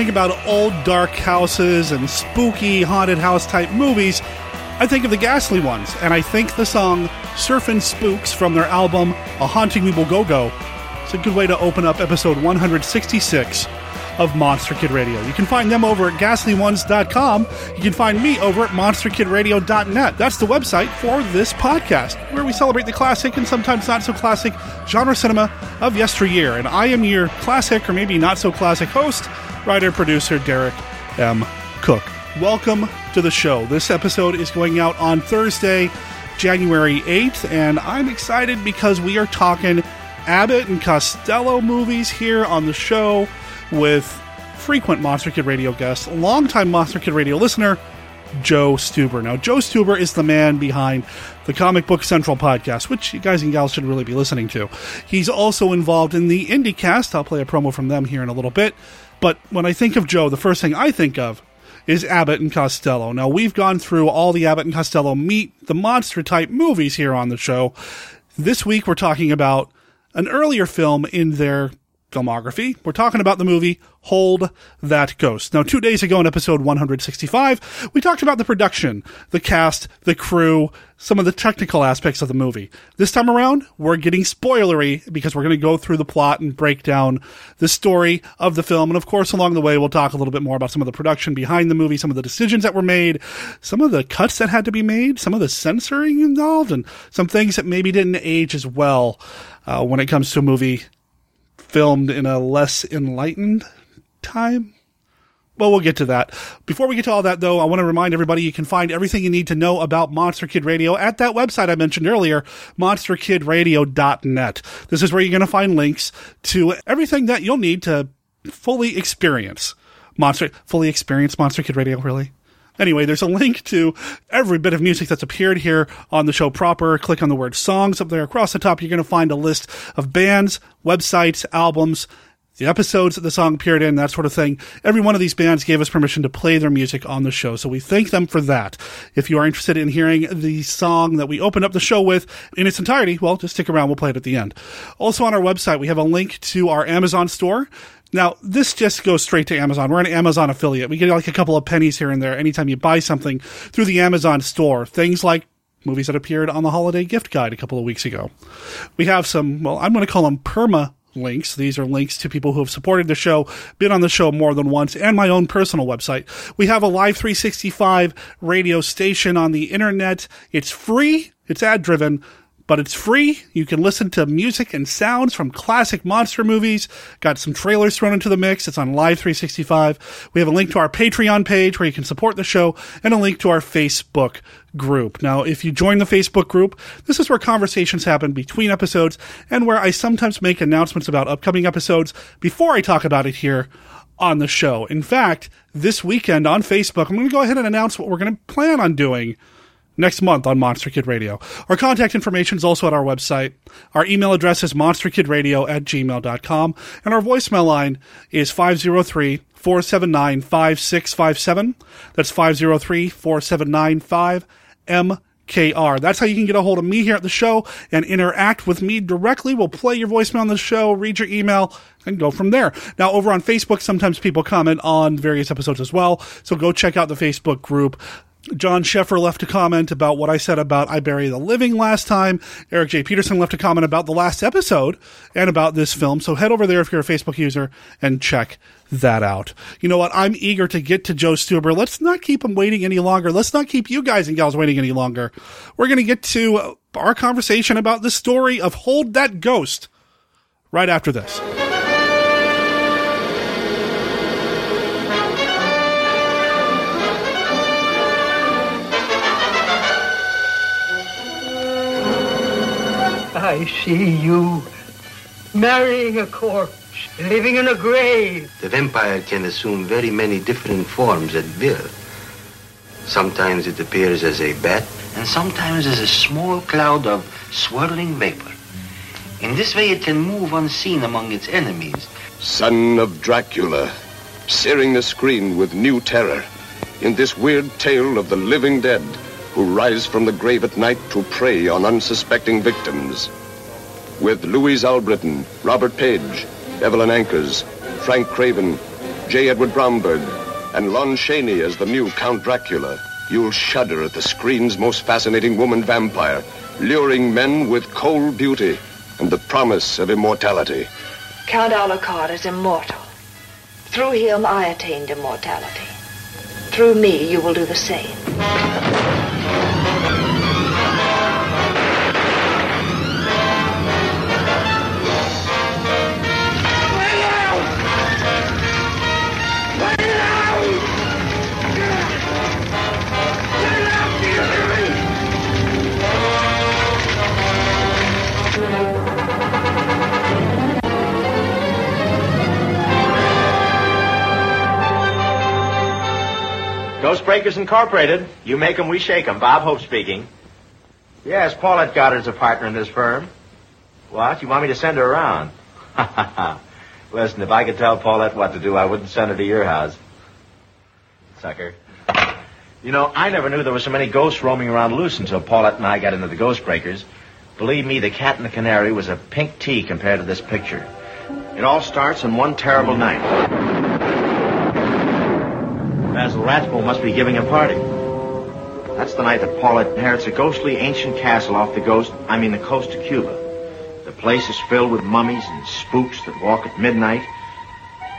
think about old dark houses and spooky haunted house type movies, I think of the ghastly ones, and I think the song Surfin' Spooks from their album A Haunting We Will Go Go. It's a good way to open up episode 166 of Monster Kid Radio. You can find them over at ghastlyones.com. You can find me over at monsterkidradio.net. That's the website for this podcast, where we celebrate the classic and sometimes not so classic genre cinema of yesteryear. And I am your classic, or maybe not so classic host, writer, producer Derek M. Koch. Welcome to the show. This episode is going out on Thursday, January 8th, and I'm excited because we are talking Abbott and Costello movies here on the show with frequent Monster Kid Radio guest, longtime Monster Kid Radio listener, Joe Stuber. Now, Joe Stuber is the man behind the Comic Book Central podcast, which you guys and gals should really be listening to. He's also involved in the IndyCast. I'll play a promo from them here in a little bit. But when I think of Joe, the first thing I think of is Abbott and Costello. Now, we've gone through all the Abbott and Costello meet the monster type movies here on the show. This week, we're talking about an earlier film in their filmography. We're talking about the movie Hold That Ghost. Now, two days ago in episode 165, we talked about the production, the cast, the crew, some of the technical aspects of the movie. This time around, we're getting spoilery because we're going to go through the plot and break down the story of the film. And of course, along the way, we'll talk a little bit more about some of the production behind the movie, some of the decisions that were made, some of the cuts that had to be made, some of the censoring involved, and some things that maybe didn't age as well uh, when it comes to a movie filmed in a less enlightened time. Well, we'll get to that. Before we get to all that, though, I want to remind everybody you can find everything you need to know about Monster Kid Radio at that website I mentioned earlier, monsterkidradio.net. This is where you're going to find links to everything that you'll need to fully experience Monster, fully experience Monster Kid Radio, really? Anyway, there's a link to every bit of music that's appeared here on the show proper. Click on the word songs up there across the top. You're going to find a list of bands, websites, albums, the episodes that the song appeared in, that sort of thing. Every one of these bands gave us permission to play their music on the show, so we thank them for that. If you are interested in hearing the song that we opened up the show with in its entirety, well, just stick around. We'll play it at the end. Also on our website, we have a link to our Amazon store. Now, this just goes straight to Amazon. We're an Amazon affiliate. We get like a couple of pennies here and there anytime you buy something through the Amazon store. Things like movies that appeared on the holiday gift guide a couple of weeks ago. We have some, well, I'm going to call them perma links. These are links to people who have supported the show, been on the show more than once, and my own personal website. We have a Live 365 radio station on the internet. It's free. It's ad driven but it's free. You can listen to music and sounds from classic monster movies. Got some trailers thrown into the mix. It's on Live 365. We have a link to our Patreon page where you can support the show and a link to our Facebook group. Now, if you join the Facebook group, this is where conversations happen between episodes and where I sometimes make announcements about upcoming episodes before I talk about it here on the show. In fact, this weekend on Facebook, I'm going to go ahead and announce what we're going to plan on doing next month on Monster Kid Radio. Our contact information is also at our website. Our email address is monsterkidradio at gmail.com, and our voicemail line is 503 479 5657. That's 503 479 5MKR. That's how you can get a hold of me here at the show and interact with me directly. We'll play your voicemail on the show, read your email, and go from there. Now, over on Facebook, sometimes people comment on various episodes as well. So go check out the Facebook group. John Sheffer left a comment about what I said about I Bury the Living last time. Eric J. Peterson left a comment about the last episode and about this film. So head over there if you're a Facebook user and check that out. You know what? I'm eager to get to Joe Stuber. Let's not keep him waiting any longer. Let's not keep you guys and gals waiting any longer. We're going to get to our conversation about the story of Hold That Ghost right after this. I see you marrying a corpse, living in a grave. The vampire can assume very many different forms at will. Sometimes it appears as a bat, and sometimes as a small cloud of swirling vapor. In this way, it can move unseen among its enemies. Son of Dracula, searing the screen with new terror in this weird tale of the living dead who rise from the grave at night to prey on unsuspecting victims. With Louise Allbritton, Robert Paige, Evelyn Ankers, Frank Craven, J. Edward Bromberg, and Lon Chaney as the new Count Dracula, you'll shudder at the screen's most fascinating woman vampire, luring men with cold beauty and the promise of immortality. Count Alucard is immortal. Through him, I attained immortality. Through me, you will do the same. Ghostbreakers Incorporated. You make 'em, we shake 'em. Bob Hope speaking. Yes, Paulette Goddard's a partner in this firm. What? You want me to send her around? Ha ha ha. Listen, if I could tell Paulette what to do, I wouldn't send her to your house. Sucker. You know, I never knew there were so many ghosts roaming around loose until Paulette and I got into the Ghostbreakers. Believe me, the cat and the canary was a pink tea compared to this picture. It all starts on one terrible night. Basil Rathbone must be giving a party. That's the night that Paulette inherits a ghostly ancient castle off the coast, I mean the coast of Cuba. The place is filled with mummies and spooks that walk at midnight.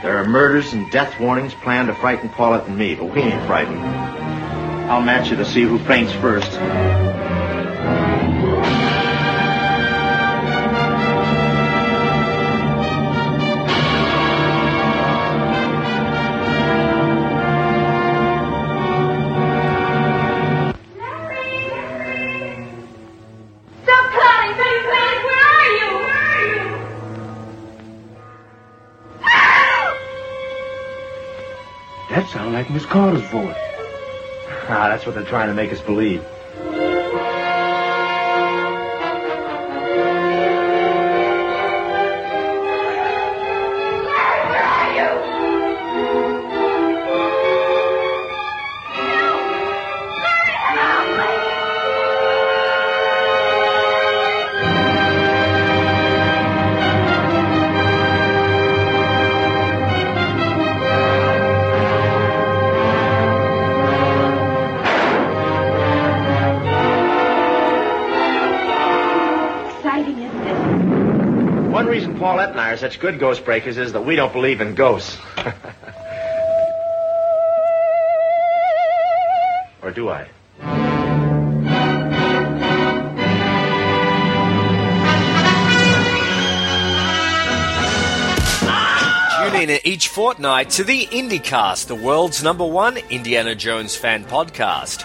There are murders and death warnings planned to frighten Paulette and me, but we ain't frightened. I'll match you to see who faints first. Like Miss Carter's voice. Ah, that's what they're trying to make us believe. One reason Paulette and I are such good ghost breakers is that we don't believe in ghosts. or do I? Tune in each fortnight to the IndyCast, the world's number one Indiana Jones fan podcast.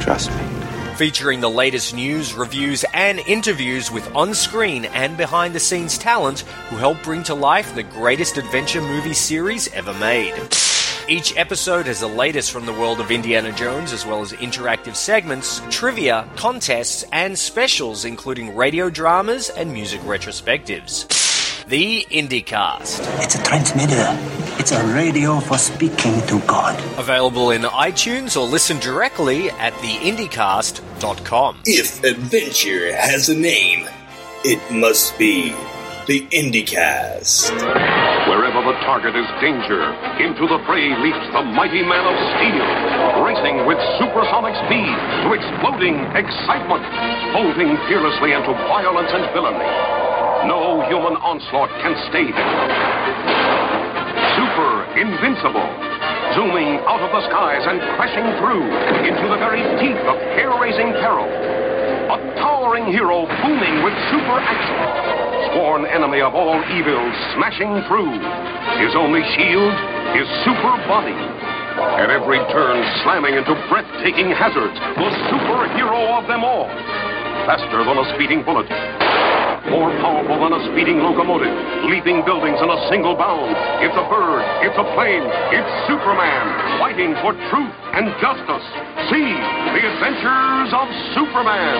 Trust me. Featuring the latest news, reviews, and interviews with on screen and behind the scenes talent who help bring to life the greatest adventure movie series ever made. Each episode has the latest from the world of Indiana Jones, as well as interactive segments, trivia, contests, and specials, including radio dramas and music retrospectives. The IndyCast. It's a transmitter. It's a radio for speaking to God. Available in iTunes or listen directly at theindycast.com. If adventure has a name, it must be the IndyCast. Wherever the target is danger, into the fray leaps the mighty man of steel, racing with supersonic speed to exploding excitement, bolting fearlessly into violence and villainy. No human onslaught can stay him. Super invincible, zooming out of the skies and crashing through into the very teeth of hair-raising peril. A towering hero booming with super action. Sworn enemy of all evil, smashing through. His only shield, his super body. At every turn slamming into breathtaking hazards, the superhero of them all. Faster than a speeding bullet. More powerful than a speeding locomotive, leaping buildings in a single bound. It's a bird, it's a plane, it's Superman, fighting for truth and justice. See the adventures of Superman.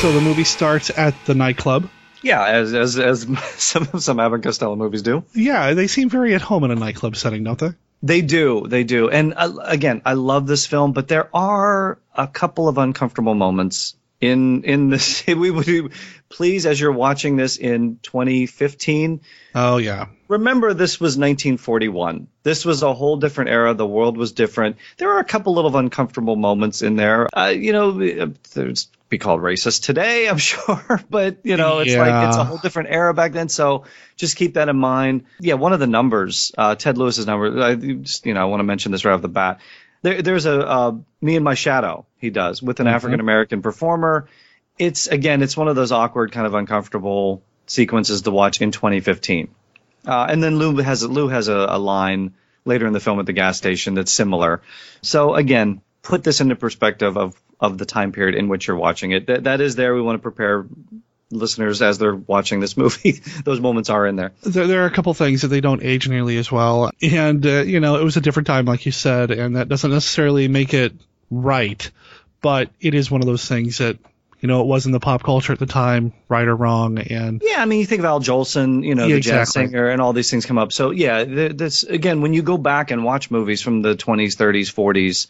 So the movie starts at the nightclub. Yeah, as as as some some Abbott Costello movies do. Yeah, they seem very at home in a nightclub setting, don't they? They do, they do. And uh, again, I love this film, but there are a couple of uncomfortable moments in in this. We would please, as you're watching this in 2015, Oh yeah. remember this was 1941. This was a whole different era. The world was different. There are a couple little uncomfortable moments in there. Uh, you know, uh, there's be called racist today, I'm sure, but you know, it's like it's a whole different era back then. So just keep that in mind. Yeah, one of the numbers, uh, Ted Lewis's number. I just you know, I want to mention this right off the bat. There, there's a uh, me and my shadow he does with an Mhm. African American performer. It's again, it's one of those awkward, kind of uncomfortable sequences to watch in 2015. Uh, and then Lou has Lou has a, a line later in the film at the gas station that's similar. So again, put this into perspective of of the time period in which you're watching it. That that is there. We want to prepare listeners as they're watching this movie. Those moments are in there. There, there are a couple things that they don't age nearly as well, and uh, you know it was a different time, like you said, and that doesn't necessarily make it right, but it is one of those things that you know it was in the pop culture at the time, right or wrong, and Yeah, I mean, you think of Al Jolson, you know, Yeah, the jazz exactly. singer, and all these things come up. So yeah, this again, when you go back and watch movies from the 20s, 30s, 40s,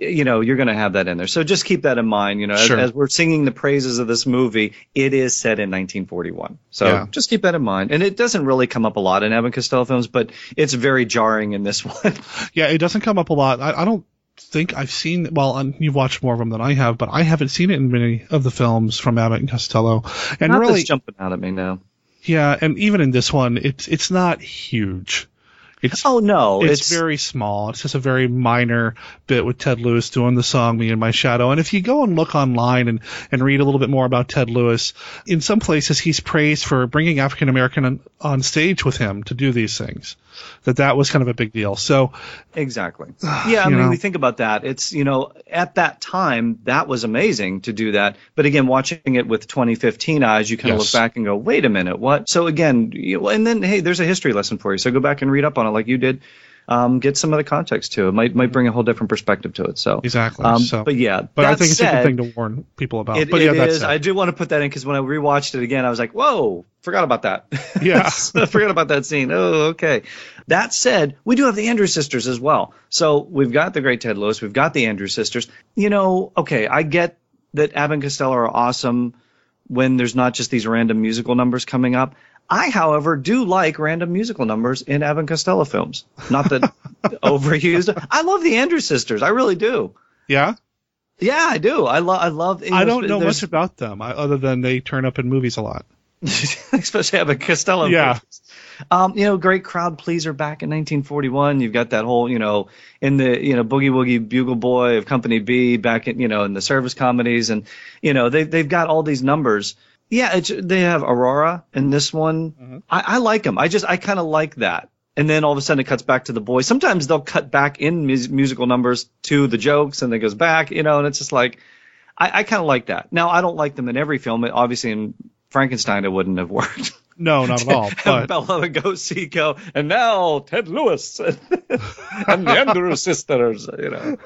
you know, you're going to have that in there. So just keep that in mind. You know, as, Sure. as we're singing the praises of this movie, it is set in 1941. So Yeah. just keep that in mind. And it doesn't really come up a lot in Abbott and Costello films, but it's very jarring in this one. yeah, it doesn't come up a lot. I, I don't think I've seen. Well, you've watched more of them than I have, but I haven't seen it in many of the films from Abbott and Costello, and Not really, jumping out at me now. yeah, and even in this one, it's it's not huge. It's oh no, it's, it's- very small. It's just a very minor bit with Ted Lewis doing the song "Me and My Shadow." And if you go and look online and and read a little bit more about Ted Lewis, in some places he's praised for bringing African American on, on stage with him to do these things. That that was kind of a big deal. So Exactly. Yeah, I mean, know. we think about that. It's you know, at that time, that was amazing to do that. But again, watching it with 2015 eyes, you kind of look back and go, "Wait a minute, what?" So again, you, and then hey, there's a history lesson for you. So go back and read up on it like you did. Um, get some of the context to it. Might might bring a whole different perspective to it. So exactly. Um, so, but yeah, but I think it's a good thing to warn people about. It, but yeah, it that's is. it. I do want to put that in because when I rewatched it again, I was like, "Whoa, forgot about that." Yeah. I forgot about that scene. Oh, okay. That said, we do have the Andrews sisters as well. So we've got the great Ted Lewis. We've got the Andrews sisters. You know, okay, I get that Abbott and Costello are awesome when there's not just these random musical numbers coming up. I, however, do like random musical numbers in and Costello films. Not that overused. I love the Andrews sisters. I really do. yeah. Yeah, I do. I love. I love. I don't know much about them I, other than they turn up in movies a lot. especially and Costello. Yeah. movies. Um, you know, great crowd pleaser back in 1941. You've got that whole, you know, in the, you know, Boogie Woogie Bugle Boy of Company B back in, you know, in the service comedies, and you know, they they've got all these numbers. Yeah, it's, they have Aurora in this one. Mm-hmm. I, I like them. I just I kind of like that. And then all of a sudden it cuts back to the boys. Sometimes they'll cut back in mus- musical numbers to the jokes, and then it goes back, you know, and it's just like I, I kind of like that. Now I don't like them in every film. Obviously, in Frankenstein, it wouldn't have worked. No, not at all. But Bela Lugosi go, and now Ted Lewis and, and the Andrews sisters. You know,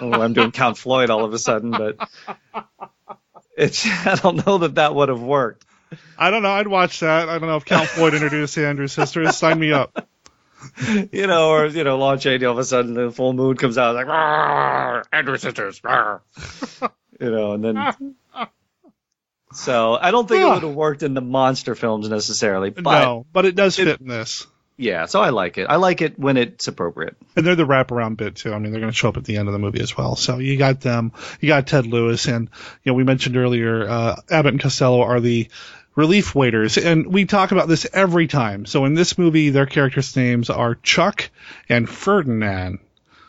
oh, I'm doing Count Floyd all of a sudden, but it's I don't know that that would have worked. I don't know. I'd watch that. I don't know if Count Floyd introduced the Andrews sisters. Sign me up. You know, or you know, Lon Chaney all of a sudden the full moon comes out like "Rawr, Andrews sisters. rawr." You know, and then. So I don't think it would have worked in the monster films necessarily, but no, but it does fit in this. Yeah. So I like it. I like it when it's appropriate. And they're the wraparound bit too. I mean, they're going to show up at the end of the movie as well. So you got them. You got Ted Lewis, and you know we mentioned earlier uh, Abbott and Costello are the relief waiters, and we talk about this every time. So in this movie, their characters' names are Chuck and Ferdinand.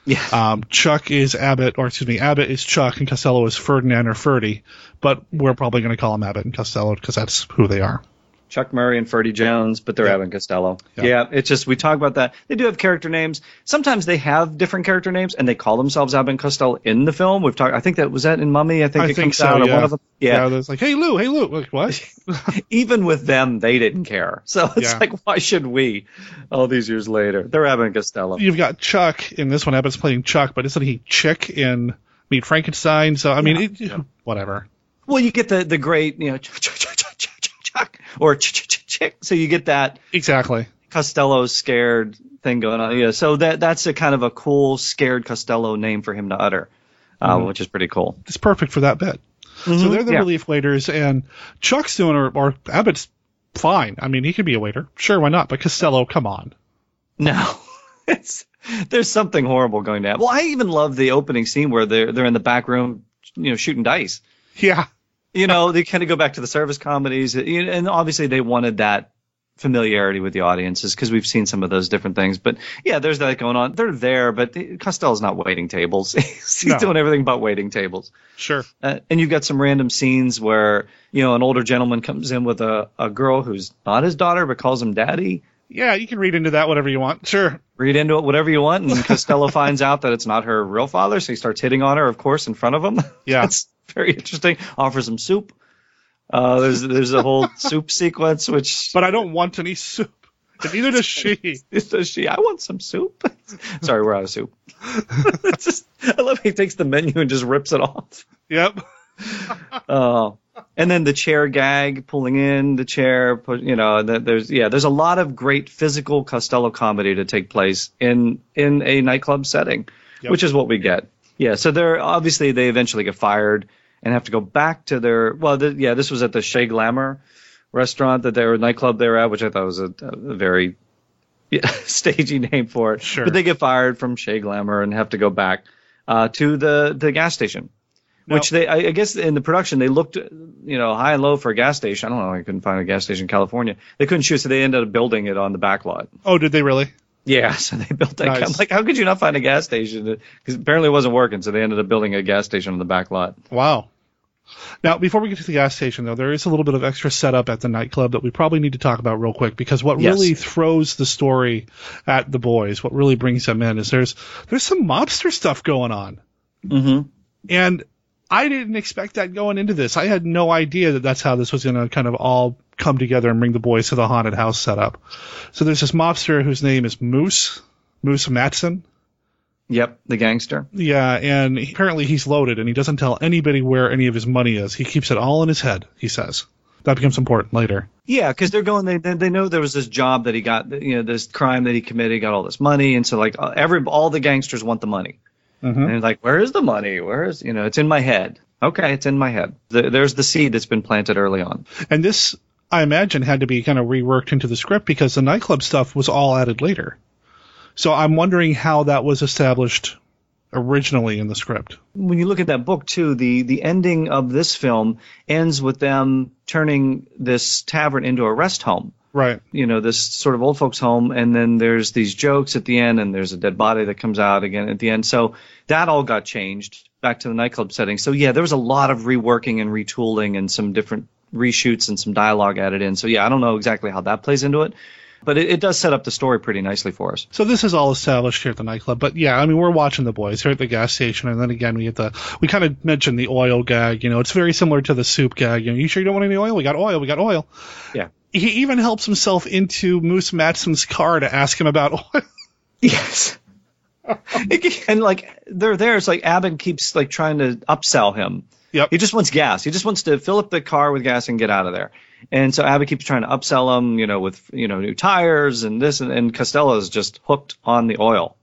Yeah. Um, Chuck is Abbott, or excuse me, Abbott is Chuck, and Costello is Ferdinand or Ferdy. But we're probably going to call them Abbott and Costello because that's who they are. Chuck Murray and Ferdy Jones, but they're Abbott and Costello. Yeah. Yeah. it's just we talk about that. They do have character names. Sometimes they have different character names, and they call themselves Abbott and Costello in the film. We've talked. I think that was that in Mummy. I think I it think comes so. out yeah. of one of them. Yeah. yeah. There's like, hey Lou, hey Lou. Like what? Even with them, they didn't care. So it's Yeah. like, why should we? All these years later, they're Abbott and Costello. You've got Chuck in this one. Abbott's playing Chuck, but isn't he Chick in Meet Frankenstein? So I mean, it, whatever. Well, you get the the great, you know, Chuck, Chuck, Chuck, or Chuck. So you get that Exactly. Costello scared thing going on. Yeah, so that that's a kind of a cool scared Costello name for him to utter, uh, Mhm. which is pretty cool. It's perfect for that bit. So Mhm, they're the yeah. relief waiters, and Chuck's doing, or, or Abbott's fine. I mean, he could be a waiter. Sure, why not? But Costello, come on. No, it's there's something horrible going to happen. Well, I even love the opening scene where they're they're in the back room, you know, shooting dice. Yeah. You know, they kind of go back to the service comedies, and obviously they wanted that familiarity with the audiences because we've seen some of those different things. But yeah, there's that going on. They're there, but Costello's not waiting tables. He's No. doing everything but waiting tables. Sure. Uh, and you've got some random scenes where you know an older gentleman comes in with a, a girl who's not his daughter but calls him daddy. Yeah, you can read into that whatever you want. Sure. Read into it whatever you want, and Costello finds out that it's not her real father, so he starts hitting on her, of course, in front of him. Yeah. very interesting. Offers him soup. Uh, there's there's a whole soup sequence which. But I don't want any soup. And neither does she. Does she? I want some soup. Sorry, we're out of soup. It's just, I love how he takes the menu and just rips it off. Yep. Oh, and then the chair gag, pulling in the chair, put, you know, there's yeah, there's a lot of great physical Costello comedy to take place in in a nightclub setting, Yep. which is what we get. Yeah, so they're obviously they eventually get fired and have to go back to their well, th- yeah, this was at the Chez Glamour restaurant that they were nightclub they were at, which I thought was a, a very yeah, stagey name for it. Sure. But they get fired from Chez Glamour and have to go back uh, to the the gas station which they I, I guess in the production they looked you know high and low for a gas station. I don't know. I couldn't find a gas station in California. They couldn't shoot, so they ended up building it on the back lot. Oh, did they really? Yeah, so they built that. Nice. I'm like, how could you not find a gas station? Because apparently it wasn't working, so they ended up building a gas station on the back lot. Wow. Now, before we get to the gas station, though, there is a little bit of extra setup at the nightclub that we probably need to talk about real quick because what Yes. really throws the story at the boys, what really brings them in, is there's there's some mobster stuff going on, Mm-hmm. and I didn't expect that going into this. I had no idea that that's how this was going to kind of all come together and bring the boys to the haunted house setup. So there's this mobster whose name is Moose, Moose Matson. Yep, the gangster. Yeah, and apparently he's loaded and he doesn't tell anybody where any of his money is. He keeps it all in his head, he says. That becomes important later. Yeah, because they're going. They they know there was this job that he got. You know, this crime that he committed. He got all this money, and so like uh, every all the gangsters want the money. Mm-hmm. And like, where is the money? Where is you know? It's in my head. Okay, it's in my head. The, there's the seed that's been planted early on. And this, I imagine, had to be kind of reworked into the script because the nightclub stuff was all added later. So I'm wondering how that was established originally in the script. when you look at that book too, the the ending of this film ends with them turning this tavern into a rest home. Right. You know, this sort of old folks home, and then there's these jokes at the end, and there's a dead body that comes out again at the end. So that all got changed back to the nightclub setting. So yeah, there was a lot of reworking and retooling and some different reshoots and some dialogue added in. So yeah, I don't know exactly how that plays into it, but it, it does set up the story pretty nicely for us. So this is all established here at the nightclub. But yeah, I mean, we're watching the boys here at the gas station, and then again we get the we kind of mentioned the oil gag. You know, it's very similar to the soup gag. You know, you sure you don't want any oil? We got oil. We got oil. Yeah. He even helps himself into Moose Matson's car to ask him about oil. Yes. and like they're there, it's like Abbott keeps like trying to upsell him. Yep. He just wants gas. He just wants to fill up the car with gas and get out of there. And so Abbott keeps trying to upsell him, you know, with you know new tires and this, and, and Costello is just hooked on the oil.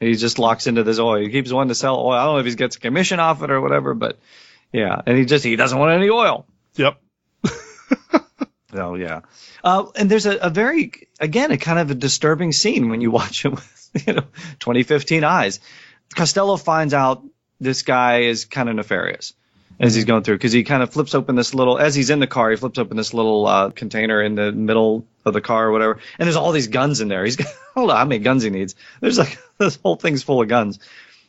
He just locks into this oil. He keeps wanting to sell oil. I don't know if he gets a commission off it or whatever, but yeah. And he just he doesn't want any oil. Yep. Oh yeah, uh, and there's a, a very again a kind of a disturbing scene when you watch it with you know 2015 eyes. Costello finds out this guy is kind of nefarious as he's going through because he kind of flips open this little as he's in the car he flips open this little uh, container in the middle of the car or whatever and there's all these guns in there. He's got hold on how many guns he needs. There's like this whole thing's full of guns,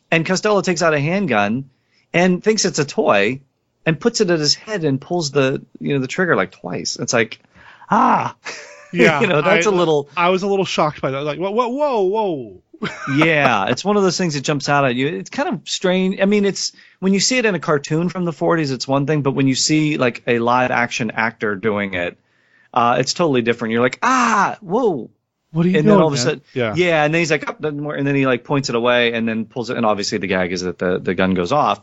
and Costello takes out a handgun and thinks it's a toy and puts it at his head and pulls the you know the trigger like twice. It's like ah, Yeah. you know that's a a little I was a little shocked by that. Like, whoa, whoa, whoa. Yeah. It's one of those things that jumps out at you. It's kind of strange. I mean, it's when you see it in a cartoon from the 40s, it's one thing, but when you see like a live action actor doing it, uh, it's totally different. You're like ah, whoa. What are you and doing? then all of a sudden, yeah. yeah, and then he's like, "Up, doesn't and then he like points it away, and then pulls it. And obviously, the gag is that the the gun goes off,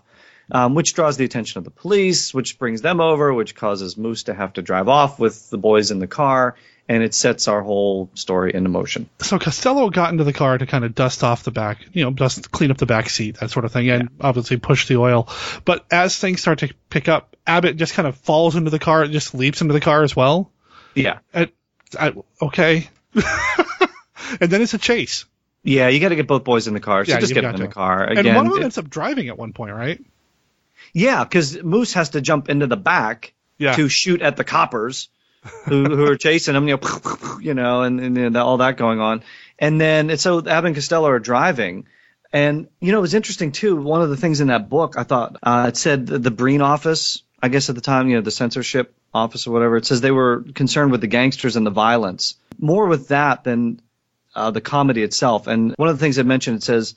um, which draws the attention of the police, which brings them over, which causes Moose to have to drive off with the boys in the car, and it sets our whole story into motion. So Costello got into the car to kind of dust off the back, you know, dust, clean up the back seat, that sort of thing, and obviously push the oil. But as things start to pick up, Abbott just kind of falls into the car, just leaps into the car as well. Yeah. I, okay. and then it's a chase. Yeah, you got to get both boys in the car. So Yeah, just get them in to. the car. Again, and one of them it- ends up driving at one point, right? Yeah, because Moose has to jump into the back Yeah. to shoot at the coppers who, who are chasing him, you know, you know, and, and know, all that going on. And then and so Abbott and Costello are driving. And you know, it was interesting too. One of the things in that book, I thought uh, it said the, the Breen office. I guess at the time, you know, the censorship office or whatever. It says they were concerned with the gangsters and the violence, more with that than uh, the comedy itself. And one of the things I mentioned, it says,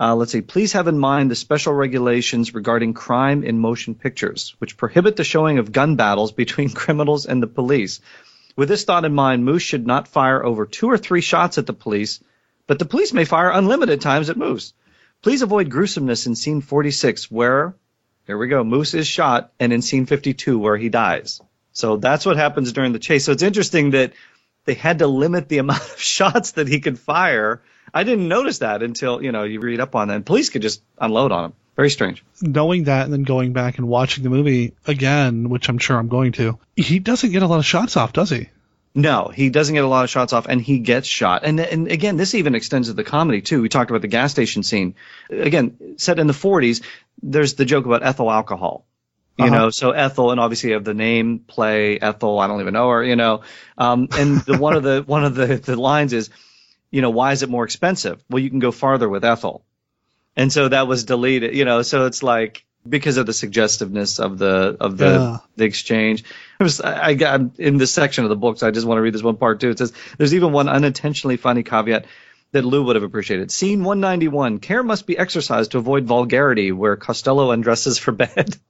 uh, let's see, please have in mind the special regulations regarding crime in motion pictures, which prohibit the showing of gun battles between criminals and the police. With this thought in mind, Moose should not fire over two or three shots at the police, but the police may fire unlimited times at Moose. Please avoid gruesomeness in scene 46, where, here we go, Moose is shot, and in scene 52, where he dies. So that's what happens during the chase. So it's interesting that they had to limit the amount of shots that he could fire. I didn't notice that until, you know, you read up on that. And police could just unload on him. Very strange. Knowing that and then going back and watching the movie again, which I'm sure I'm going to, he doesn't get a lot of shots off, does he? No, he doesn't get a lot of shots off, and he gets shot. And and again, this even extends to the comedy too. We talked about the gas station scene. Again, set in the 40s, there's the joke about ethyl alcohol. You Uh-huh. know, so Ethel, and obviously you have the name play Ethel. I don't even know her. You know, um, and the, one of the one of the, the lines is, you know, why is it more expensive? Well, you can go farther with ethyl. and so that was deleted. You know, so it's like because of the suggestiveness of the of the Yeah. the exchange. It was I I got in this section of the book, so I just want to read this one part too. It says there's even one unintentionally funny caveat that Lou would have appreciated. Scene 191: Care must be exercised to avoid vulgarity, where Costello undresses for bed.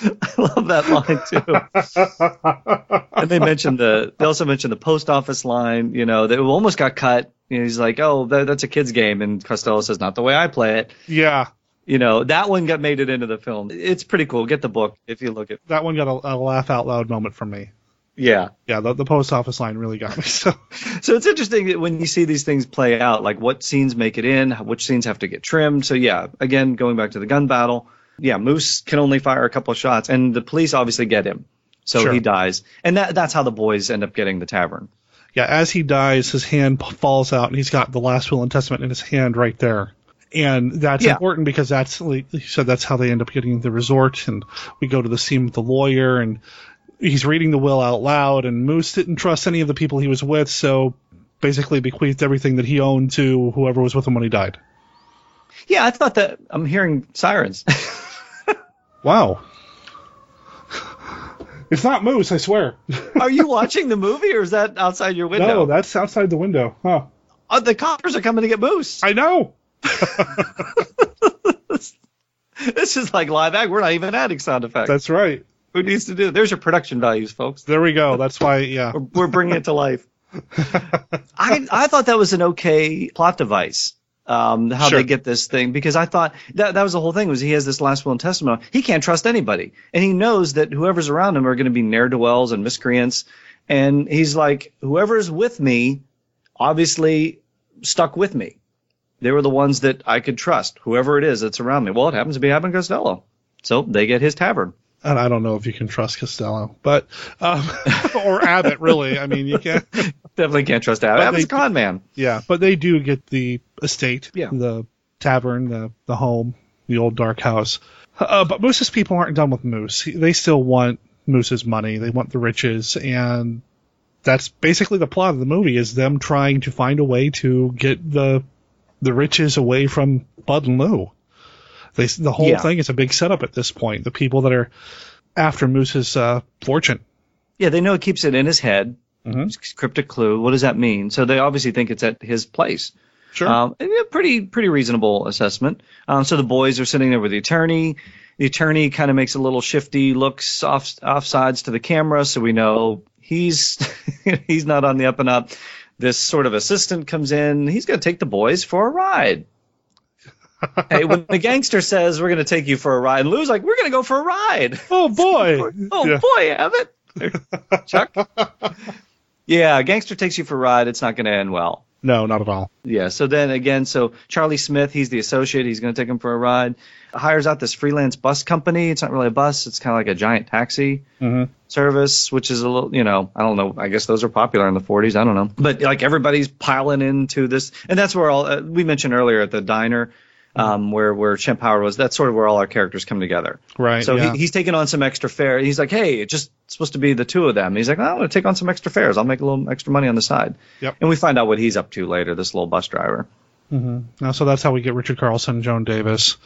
I love that line too. and they mentioned the they also mentioned the post office line. You know, that almost got cut. You know, he's like, "Oh, that, that's a kid's game," and Costello says, "Not the way I play it." Yeah. You know, that one got made it into the film. It's pretty cool. Get the book if you look at. That one got a, a laugh out loud moment from me. Yeah. Yeah, the, the post office line really got me. So So it's interesting that when you see these things play out, like what scenes make it in, which scenes have to get trimmed. So yeah, again, going back to the gun battle, yeah, Moose can only fire a couple of shots, and the police obviously get him, so Sure. he dies, and that that's how the boys end up getting the tavern. yeah, as he dies, his hand falls out, and he's got the last will and testament in his hand right there. And that's Yeah. important because that's like you said that's how they end up getting the resort. And we go to the scene with the lawyer, and he's reading the will out loud. And Moose didn't trust any of the people he was with, so basically bequeathed everything that he owned to whoever was with him when he died. Yeah, I thought that I'm hearing sirens. Wow. It's not Moose, I swear. Are you watching the movie, or is that outside your window? No, that's outside the window. Huh. Oh, the coppers are coming to get Moose. I know. This is like live act. We're not even adding sound effects. That's right. Who needs to do? It? There's your production values, folks. There we go. That's why, yeah. We're, we're bringing it to life. I I thought that was an okay plot device. Um, how Sure. they get this thing because I thought that that was the whole thing was he has this last will and testament. He can't trust anybody, and he knows that whoever's around him are going to be ne'er do wells and miscreants. And he's like, whoever's with me, obviously stuck with me. They were the ones that I could trust. Whoever it is that's around me. Well, it happens to be Abbott Costello, so they get his tavern. And I don't know if you can trust Costello, but um, or Abbott really. I mean, you can't. Definitely can't trust Abbott. But Abbott's a con man. Yeah, but they do get the estate, Yeah. the tavern, the the home, the old dark house. Uh, but Moose's people aren't done with Moose. They still want Moose's money. They want the riches, and that's basically the plot of the movie: is them trying to find a way to get the the riches away from Bud and Lou. They, the whole Yeah. thing is a big setup at this point. The people that are after Moose's uh, fortune. Yeah, they know it keeps it in his head. Mhm. Cryptic clue. What does that mean? So they obviously think it's at his place. Sure. Um, yeah, pretty pretty reasonable assessment. Um, so the boys are sitting there with the attorney. The attorney kind of makes a little shifty looks off offsides to the camera, so we know he's he's not on the up and up. This sort of assistant comes in. He's going to take the boys for a ride. Hey, when the gangster says we're going to take you for a ride, and Lou's like, we're going to go for a ride. Oh boy! Oh Yeah. boy, Abbott. Chuck. Yeah, Gangster takes you for a ride. It's not going to end well. No, not at all. Yeah. So then again, so Charlie Smith, he's the associate. He's going to take him for a ride. Hires out this freelance bus company. It's not really a bus. It's kind of like a giant taxi Mm-hmm. service, which is a little, you know, I don't know. I guess those are popular in the 40s. I don't know. But like everybody's piling into this, and that's where all uh, we mentioned earlier at the diner. Um, where where Shemp Howard was, that's sort of where all our characters come together. Right. So yeah. he, he's taking on some extra fare. He's like, hey, it's just supposed to be the two of them. He's like, oh, I'm going to take on some extra fares. I'll make a little extra money on the side. Yep. And we find out what he's up to later, this little bus driver. Mm-hmm. Now, so that's how we get Richard Carlson, Joan Davis,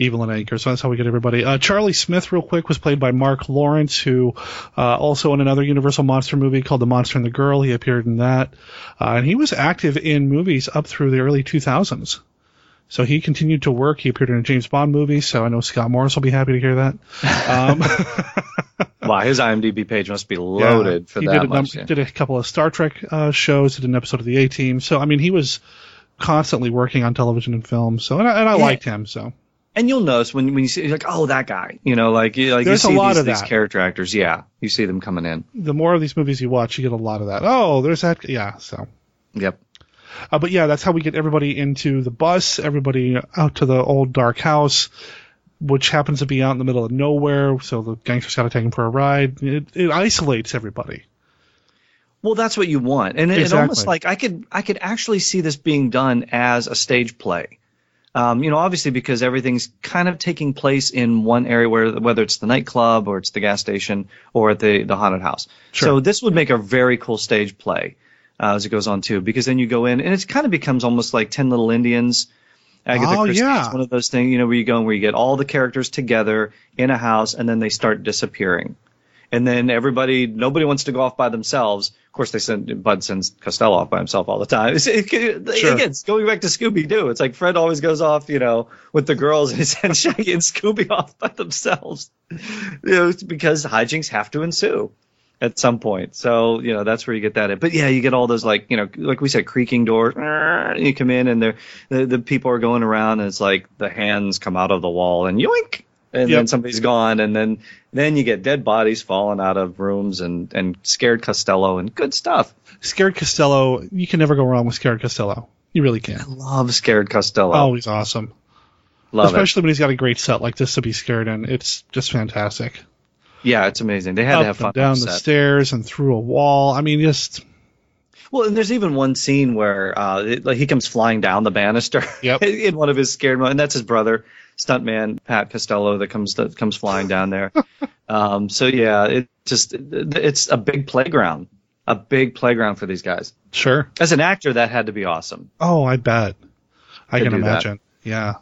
Evelyn Ankers. So that's how we get everybody. Uh, Charlie Smith, real quick, was played by Marc Lawrence, who uh, also in another Universal monster movie called The Monster and the Girl. He appeared in that, uh, and he was active in movies up through the early 2000s. So he continued to work. He appeared in a James Bond movie. So I know Scott Morris will be happy to hear that. Um, wow, his IMDb page must be loaded Yeah, for he that did a, much. num- yeah. did a couple of Star Trek uh, shows, did an episode of the A Team. So I mean, he was constantly working on television and film. So and I, and I Yeah. liked him. So And you'll notice when when you see like, oh, that guy, you know, like you like There's a you see lot these, of these character actors. Yeah, you see them coming in. the more of these movies you watch, you get a lot of that. Oh, there's that. Yeah. So. Yep. Uh, but yeah, that's how we get everybody into the bus, everybody out to the old dark house, which happens to be out in the middle of nowhere. So the gangsters got to take them for a ride. It, it isolates everybody. Well, that's what you want, and it, it almost like I could I could actually see this being done as a stage play. Um, you know, obviously because everything's kind of taking place in one area, where whether it's the nightclub or it's the gas station or at the the haunted house. Sure. So this would make a very cool stage play uh, as it goes on too, because then you go in and it kind of becomes almost like Ten Little Indians. Agatha Oh, Christie yeah. is one of those things, you know, where you go and where you get all the characters together in a house and then they start disappearing. And then everybody, nobody wants to go off by themselves. Of course, they send Bud sends Costello off by himself all the time. It's, it, it- Sure. Again, it's going back to Scooby Doo. It's like Fred always goes off, you know, with the girls, and he sends Shaggy and Scooby off by themselves. You know, it's because hijinks have to ensue at some point. So you know that's where you get that. In. But yeah, you get all those like you know, like we said, creaking doors. You come in and they're, the the people are going around, and it's like the hands come out of the wall and yoink, and Yep. then somebody's gone, and then then you get dead bodies falling out of rooms and and scared Costello and good stuff. Scared Costello, you can never go wrong with Scared Costello. You really can. I Love scared Costello. Always awesome. Love it. Especially when he's got a great set like this to be scared in. It's just fantastic. Yeah, it's amazing. They had to have fun down the stairs and through a wall. I mean, just Well, and there's even one scene where uh, it, like he comes flying down the banister Yep. in one of his scared moments, and that's his brother, stuntman Pat Costello, that comes that comes flying down there. um, so yeah, it just it, it's a big playground, a big playground for these guys. sure. As an actor, that had to be awesome. Oh, I bet. I can do that. imagine. Yeah.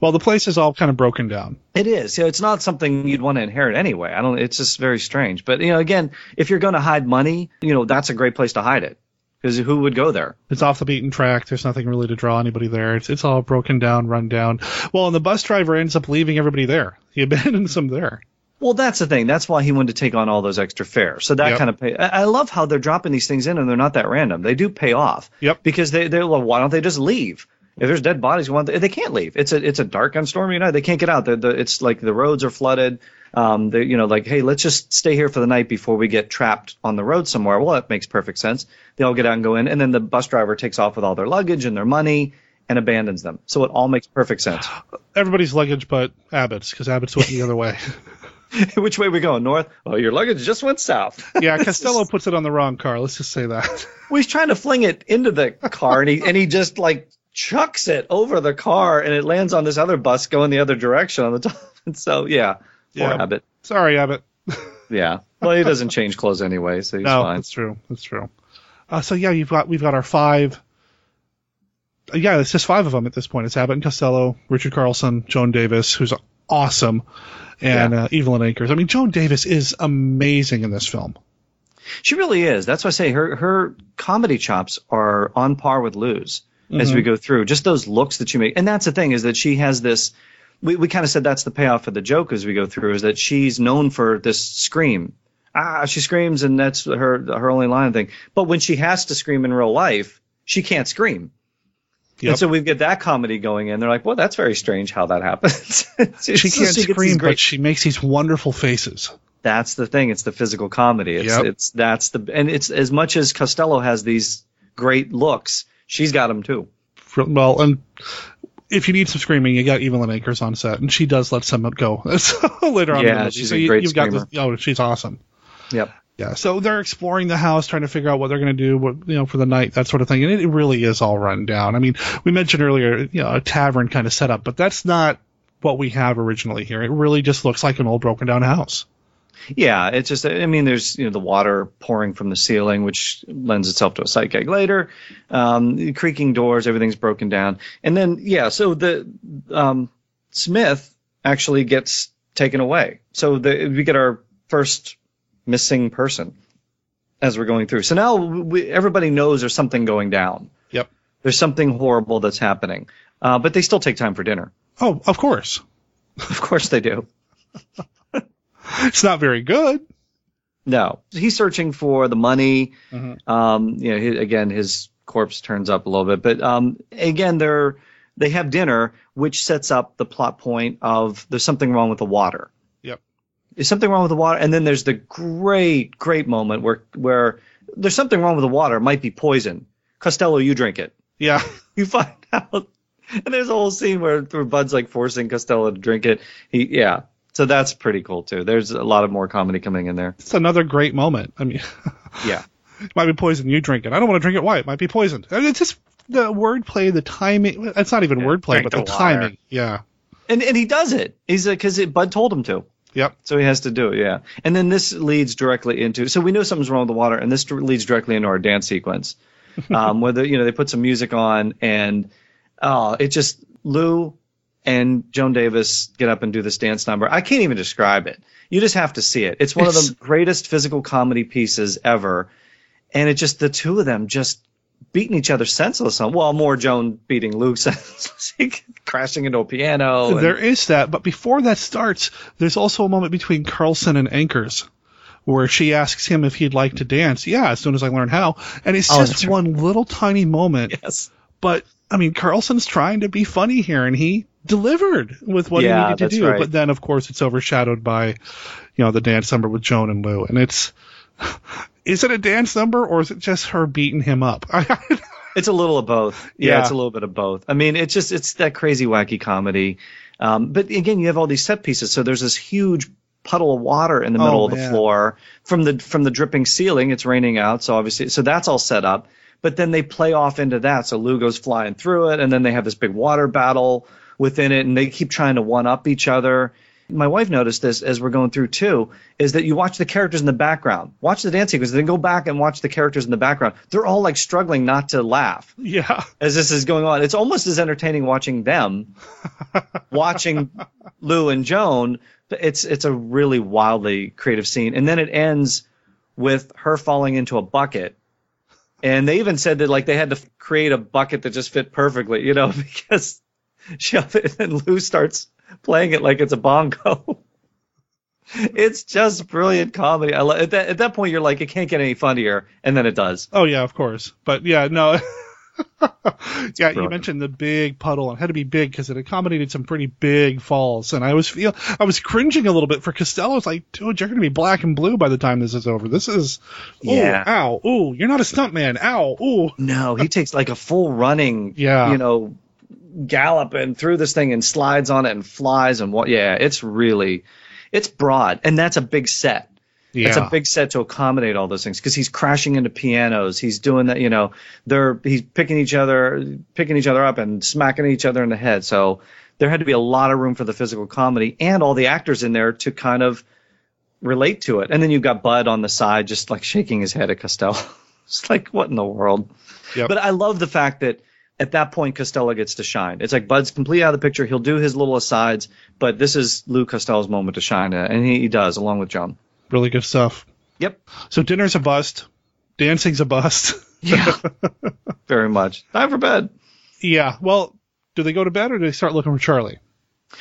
Well, the place is all kind of broken down. It is. You know, it's not something you'd want to inherit anyway. I don't. It's just very strange. But you know, again, if you're going to hide money, you know, that's a great place to hide it because who would go there? It's off the beaten track. There's nothing really to draw anybody there. It's it's all broken down, run down. Well, and the bus driver ends up leaving everybody there. He abandons them there. Well, that's the thing. That's why he wanted to take on all those extra fares. So that Yep. kind of pay. I love how they're dropping these things in and they're not that random. They do pay off. Yep. Because they they're well, why don't they just leave? If there's dead bodies, don't they, they can't leave. It's a it's a dark and stormy night. They can't get out. The, the, it's like the roads are flooded. Um, they you know like hey, let's just stay here for the night before we get trapped on the road somewhere. Well, that makes perfect sense. They all get out and go in, and then the bus driver takes off with all their luggage and their money and abandons them. So it all makes perfect sense. Everybody's luggage but Abbott's, because Abbott's went the other way. Which way we going? North? Oh, your luggage just went south. Yeah, Costello puts it on the wrong car. Let's just say that. Well, he's trying to fling it into the car, and he and he just like chucks it over the car, and it lands on this other bus going the other direction on the top. And so, yeah, poor Yeah. Abbott. Sorry, Abbott. Yeah. Well, he doesn't change clothes anyway, so he's no, fine. that's true. That's true. Uh, so yeah, you've got we've got our five. uh, Yeah, it's just five of them at this point. It's Abbott and Costello, Richard Carlson, Joan Davis, who's awesome, and uh, Evelyn Ankers. I mean, Joan Davis is amazing in this film. She really is. That's why I say her her comedy chops are on par with Lou's as we Mhm. go through. Just those looks that she makes, and that's the thing is that she has this. We we kind of said that's the payoff for the joke as we go through is that she's known for this scream. Ah, she screams, and that's her her only line thing. But when she has to scream in real life, she can't scream. Yep. And so we get that comedy going in. They're like, well, that's very strange how that happens. She can't these scream, great- but she makes these wonderful faces. That's the thing. It's the physical comedy. It's Yep. it's that's the and it's as much as Costello has these great looks, she's got them too. Well, and if you need some screaming, you got Evelyn Ankers on set, and she does let some go later on. in the Yeah, movie. she's so a you, great you've got screamer. this. Oh, she's awesome. Yep. Yeah, so they're exploring the house, trying to figure out what they're going to do, what, you know, for the night, that sort of thing, and it, it really is all run down. I mean, we mentioned earlier, you know, a tavern kind of setup, but that's not what we have originally here. It really just looks like an old broken down house. Yeah, it's just I mean, there's you know the water pouring from the ceiling, which lends itself to a sight gag later. Um, creaking doors, everything's broken down, and then yeah, so the um, Smith actually gets taken away. So the, we get our first missing person as we're going through. So now we, everybody knows there's something going down. Yep. There's something horrible that's happening, uh, but they still take time for dinner. Oh, of course. Of course they do. It's not very good. No, he's searching for the money. Mhm. Um, you know, he, again, his corpse turns up a little bit, but um, again, they're they have dinner, which sets up the plot point of there's something wrong with the water. Yep. There's something wrong with the water, and then there's the great, great moment where where there's something wrong with the water. It might be poison. Costello, you drink it. Yeah. You find out, and there's a whole scene where, where Bud's like forcing Costello to drink it. He, yeah. So that's pretty cool too. There's a lot of more comedy coming in there. It's another great moment. I mean, Yeah. it might be poison. You drink it. I don't want to drink it. Why? It might be poisoned. I mean, it's just the wordplay, the timing. It's not even wordplay, drink but the, the timing. Yeah. And and he does it. He's because Bud told him to. Yep. So he has to do it. Yeah. And then this leads directly into. So we know something's wrong with the water, and this leads directly into our dance sequence, um, where the, you know they put some music on, and oh, it just Lou and Joan Davis get up and do this dance number. I can't even describe it. You just have to see it. It's one of the greatest physical comedy pieces ever, and it just the two of them just beating each other senseless on. Well, more Joan beating Lou senseless, crashing into a piano. and- There is that, but before that starts, there's also a moment between Carlson and Ankers where she asks him if he'd like to dance. Yeah, as soon as I learn how. And it's Oh, just that's right. one little tiny moment. Yes. But I mean, Carlson's trying to be funny here, and he delivered with what Yeah, he needed to do. right. But then, of course, it's overshadowed by, you know, the dance number with Joan and Lou, and it's. Is it a dance number or is it just her beating him up? It's a little of both. Yeah, Yeah. it's a little bit of both. I mean, it's just it's that crazy wacky comedy. Um, but again, you have all these set pieces. So there's this huge puddle of water in the Oh, middle of the man. floor from the from the dripping ceiling. It's raining out, so obviously, so that's all set up. But then they play off into that. So Lou goes flying through it, and then they have this big water battle within it, and they keep trying to one up each other. My wife noticed this as we're going through too, is that you watch the characters in the background, watch the dance sequence, then go back and watch the characters in the background. They're all like struggling not to laugh yeah. as this is going on. It's almost as entertaining watching them, watching Lou and Joan. But It's it's a really wildly creative scene, and then it ends with her falling into a bucket. And they even said that like they had to create a bucket that just fit perfectly, you know, because she and Lou starts playing it like it's a bongo. It's just brilliant comedy. I lo- at that at that point you're like it can't get any funnier, and then it does. Oh yeah, of course. But yeah, no. yeah, you mentioned the big puddle. It had to be big because it accommodated some pretty big falls, and I was feel I was cringing a little bit for Costello. It's like, dude, you're gonna be black and blue by the time this is over. This is, ooh, Yeah. ow, ooh, you're not a stuntman, ow, ooh. No, he takes like a full running, Yeah. you know, gallop and through this thing and slides on it and flies and what? Yeah, it's really, it's broad, and that's a big set. yeah. It's a big set to accommodate all those things because he's crashing into pianos. He's doing that, you know. They're he's picking each other, picking each other up and smacking each other in the head. So there had to be a lot of room for the physical comedy and all the actors in there to kind of relate to it. And then you've got Bud on the side just like shaking his head at Costello. it's like what in the world? Yep. But I love the fact that at that point Costello gets to shine. It's like Bud's completely out of the picture. He'll do his little asides, but this is Lou Costello's moment to shine, uh, and he, he does along with Joan. Really good stuff. Yep. So dinner's a bust, dancing's a bust. Yeah. Very much. Time for bed. yeah. Well, do they go to bed or do they start looking for Charlie?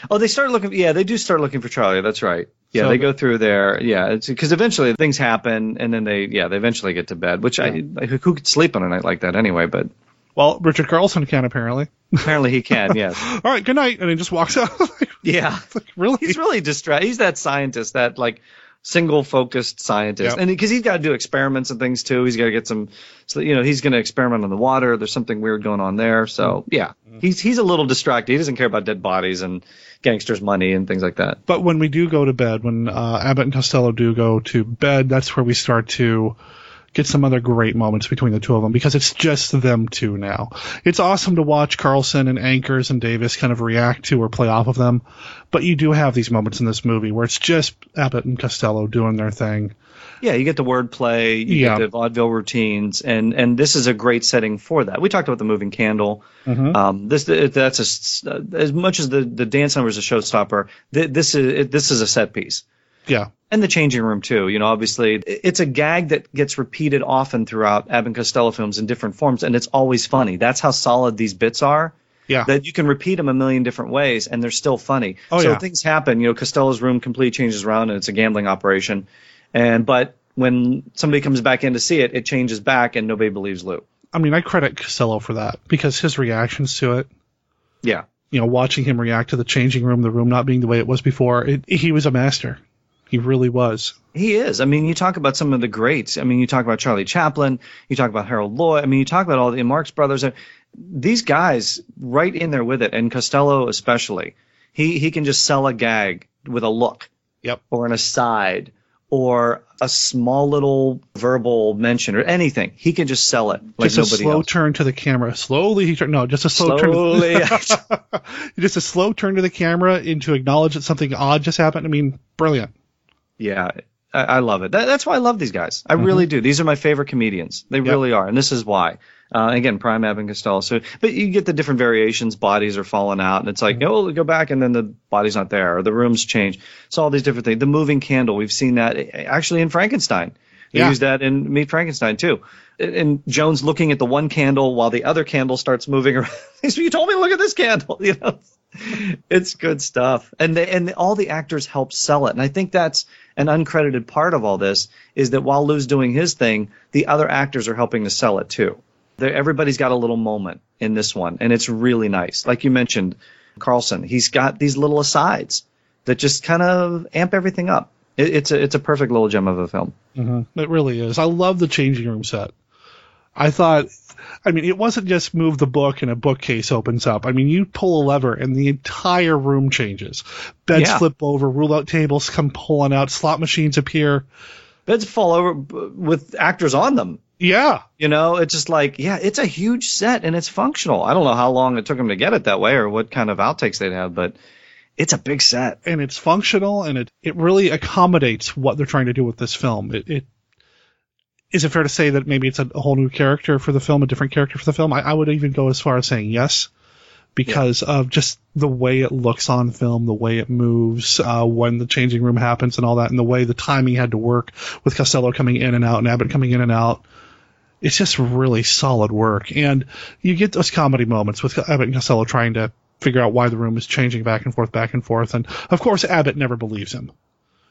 Oh, they start looking. Yeah, they do start looking for Charlie. That's right. Yeah, So they go through there. Yeah, because eventually things happen, and then they yeah they eventually get to bed. Which I who could sleep on a night like that anyway? But Well, Richard Carlson can apparently. apparently he can. Yes. All right, good night, and he just walks out. Yeah. really? He's really distracted. He's that scientist, that like single focused scientist, Yep. and because he's got to do experiments and things too. He's got to get some, so you know, he's going to experiment on the water. There's something weird going on there. So yeah, he's he's a little distracted. He doesn't care about dead bodies and gangsters' money and things like that. But when we do go to bed, when uh, Abbott and Costello do go to bed, that's where we start to get some other great moments between the two of them because it's just them two now. It's awesome to watch Carlson and Ankers and Davis kind of react to or play off of them, but you do have these moments in this movie where it's just Abbott and Costello doing their thing. Yeah, you get the wordplay, you Yeah. get the vaudeville routines, and and this is a great setting for that. We talked about the moving candle. Mhm. Um, this that's a as much as the the dance number is a showstopper. This is this is a set piece. Yeah. And the changing room too. You know, obviously it's a gag that gets repeated often throughout Abbott and Costello films in different forms, and it's always funny. That's how solid these bits are. Yeah. That you can repeat them a million different ways, and they're still funny. Oh, so yeah. things happen. You know, Costello's room completely changes around, and it's a gambling operation. And but when somebody comes back in to see it, it changes back, and nobody believes Lou. I mean, I credit Costello for that because his reactions to it, Yeah. you know, watching him react to the changing room, the room not being the way it was before, it, he was a master. He really was. He is. I mean, you talk about some of the greats. I mean, you talk about Charlie Chaplin. You talk about Harold Lloyd. I mean, you talk about all the Marx Brothers. These guys, right in there with it, and Costello especially. He he can just sell a gag with a look. Yep. Or an aside, or a small little verbal mention, or anything. He can just sell it like just a slow else. turn to the camera. Slowly he turned. No, just a slow Slowly. turn. To, just a slow turn to the camera and to acknowledge that something odd just happened. I mean, brilliant. Yeah, I, I love it. That, that's why I love these guys. I really do. These are my favorite comedians. They really are, and this is why. Uh, again, Prime Abbott and Costello. So, but you get the different variations. Bodies are falling out, and it's like, oh, go back, and then the body's not there, or the rooms change. So all these different things. The moving candle. We've seen that eh, actually in Frankenstein. They Yeah. used that in Meet Frankenstein too. And- Jones looking at the one candle while the other candle starts moving around. You told me to look at this candle. You know, it's good stuff. And they, and all the actors help sell it. And I think that's an uncredited part of all this is that while Lou's doing his thing, the other actors are helping to sell it too. They're, everybody's got a little moment in this one, and it's really nice. Like you mentioned, Carlson, he's got these little asides that just kind of amp everything up. It, it's a it's a perfect little gem of a film. hmm It really is. I love the changing room set. I thought, I mean, it wasn't just move the book and a bookcase opens up. I mean, you pull a lever and the entire room changes. Beds Yeah. flip over, rule out tables come pulling out, slot machines appear. Beds fall over with actors on them. Yeah. You know, it's just like, yeah, it's a huge set and it's functional. I don't know how long it took them to get it that way or what kind of outtakes they'd have, but it's a big set. and it's functional and it, it really accommodates what they're trying to do with this film. It, it is it fair to say that maybe it's a, whole new character for the film, a different character for the film? I, I would even go as far as saying yes, because of just the way it looks on film, the way it moves, uh, when the changing room happens and all that, and the way the timing had to work with Costello coming in and out and Abbott coming in and out. It's just really solid work. And you get those comedy moments with Abbott and Costello trying to figure out why the room is changing back and forth, back and forth. And of course, Abbott never believes him.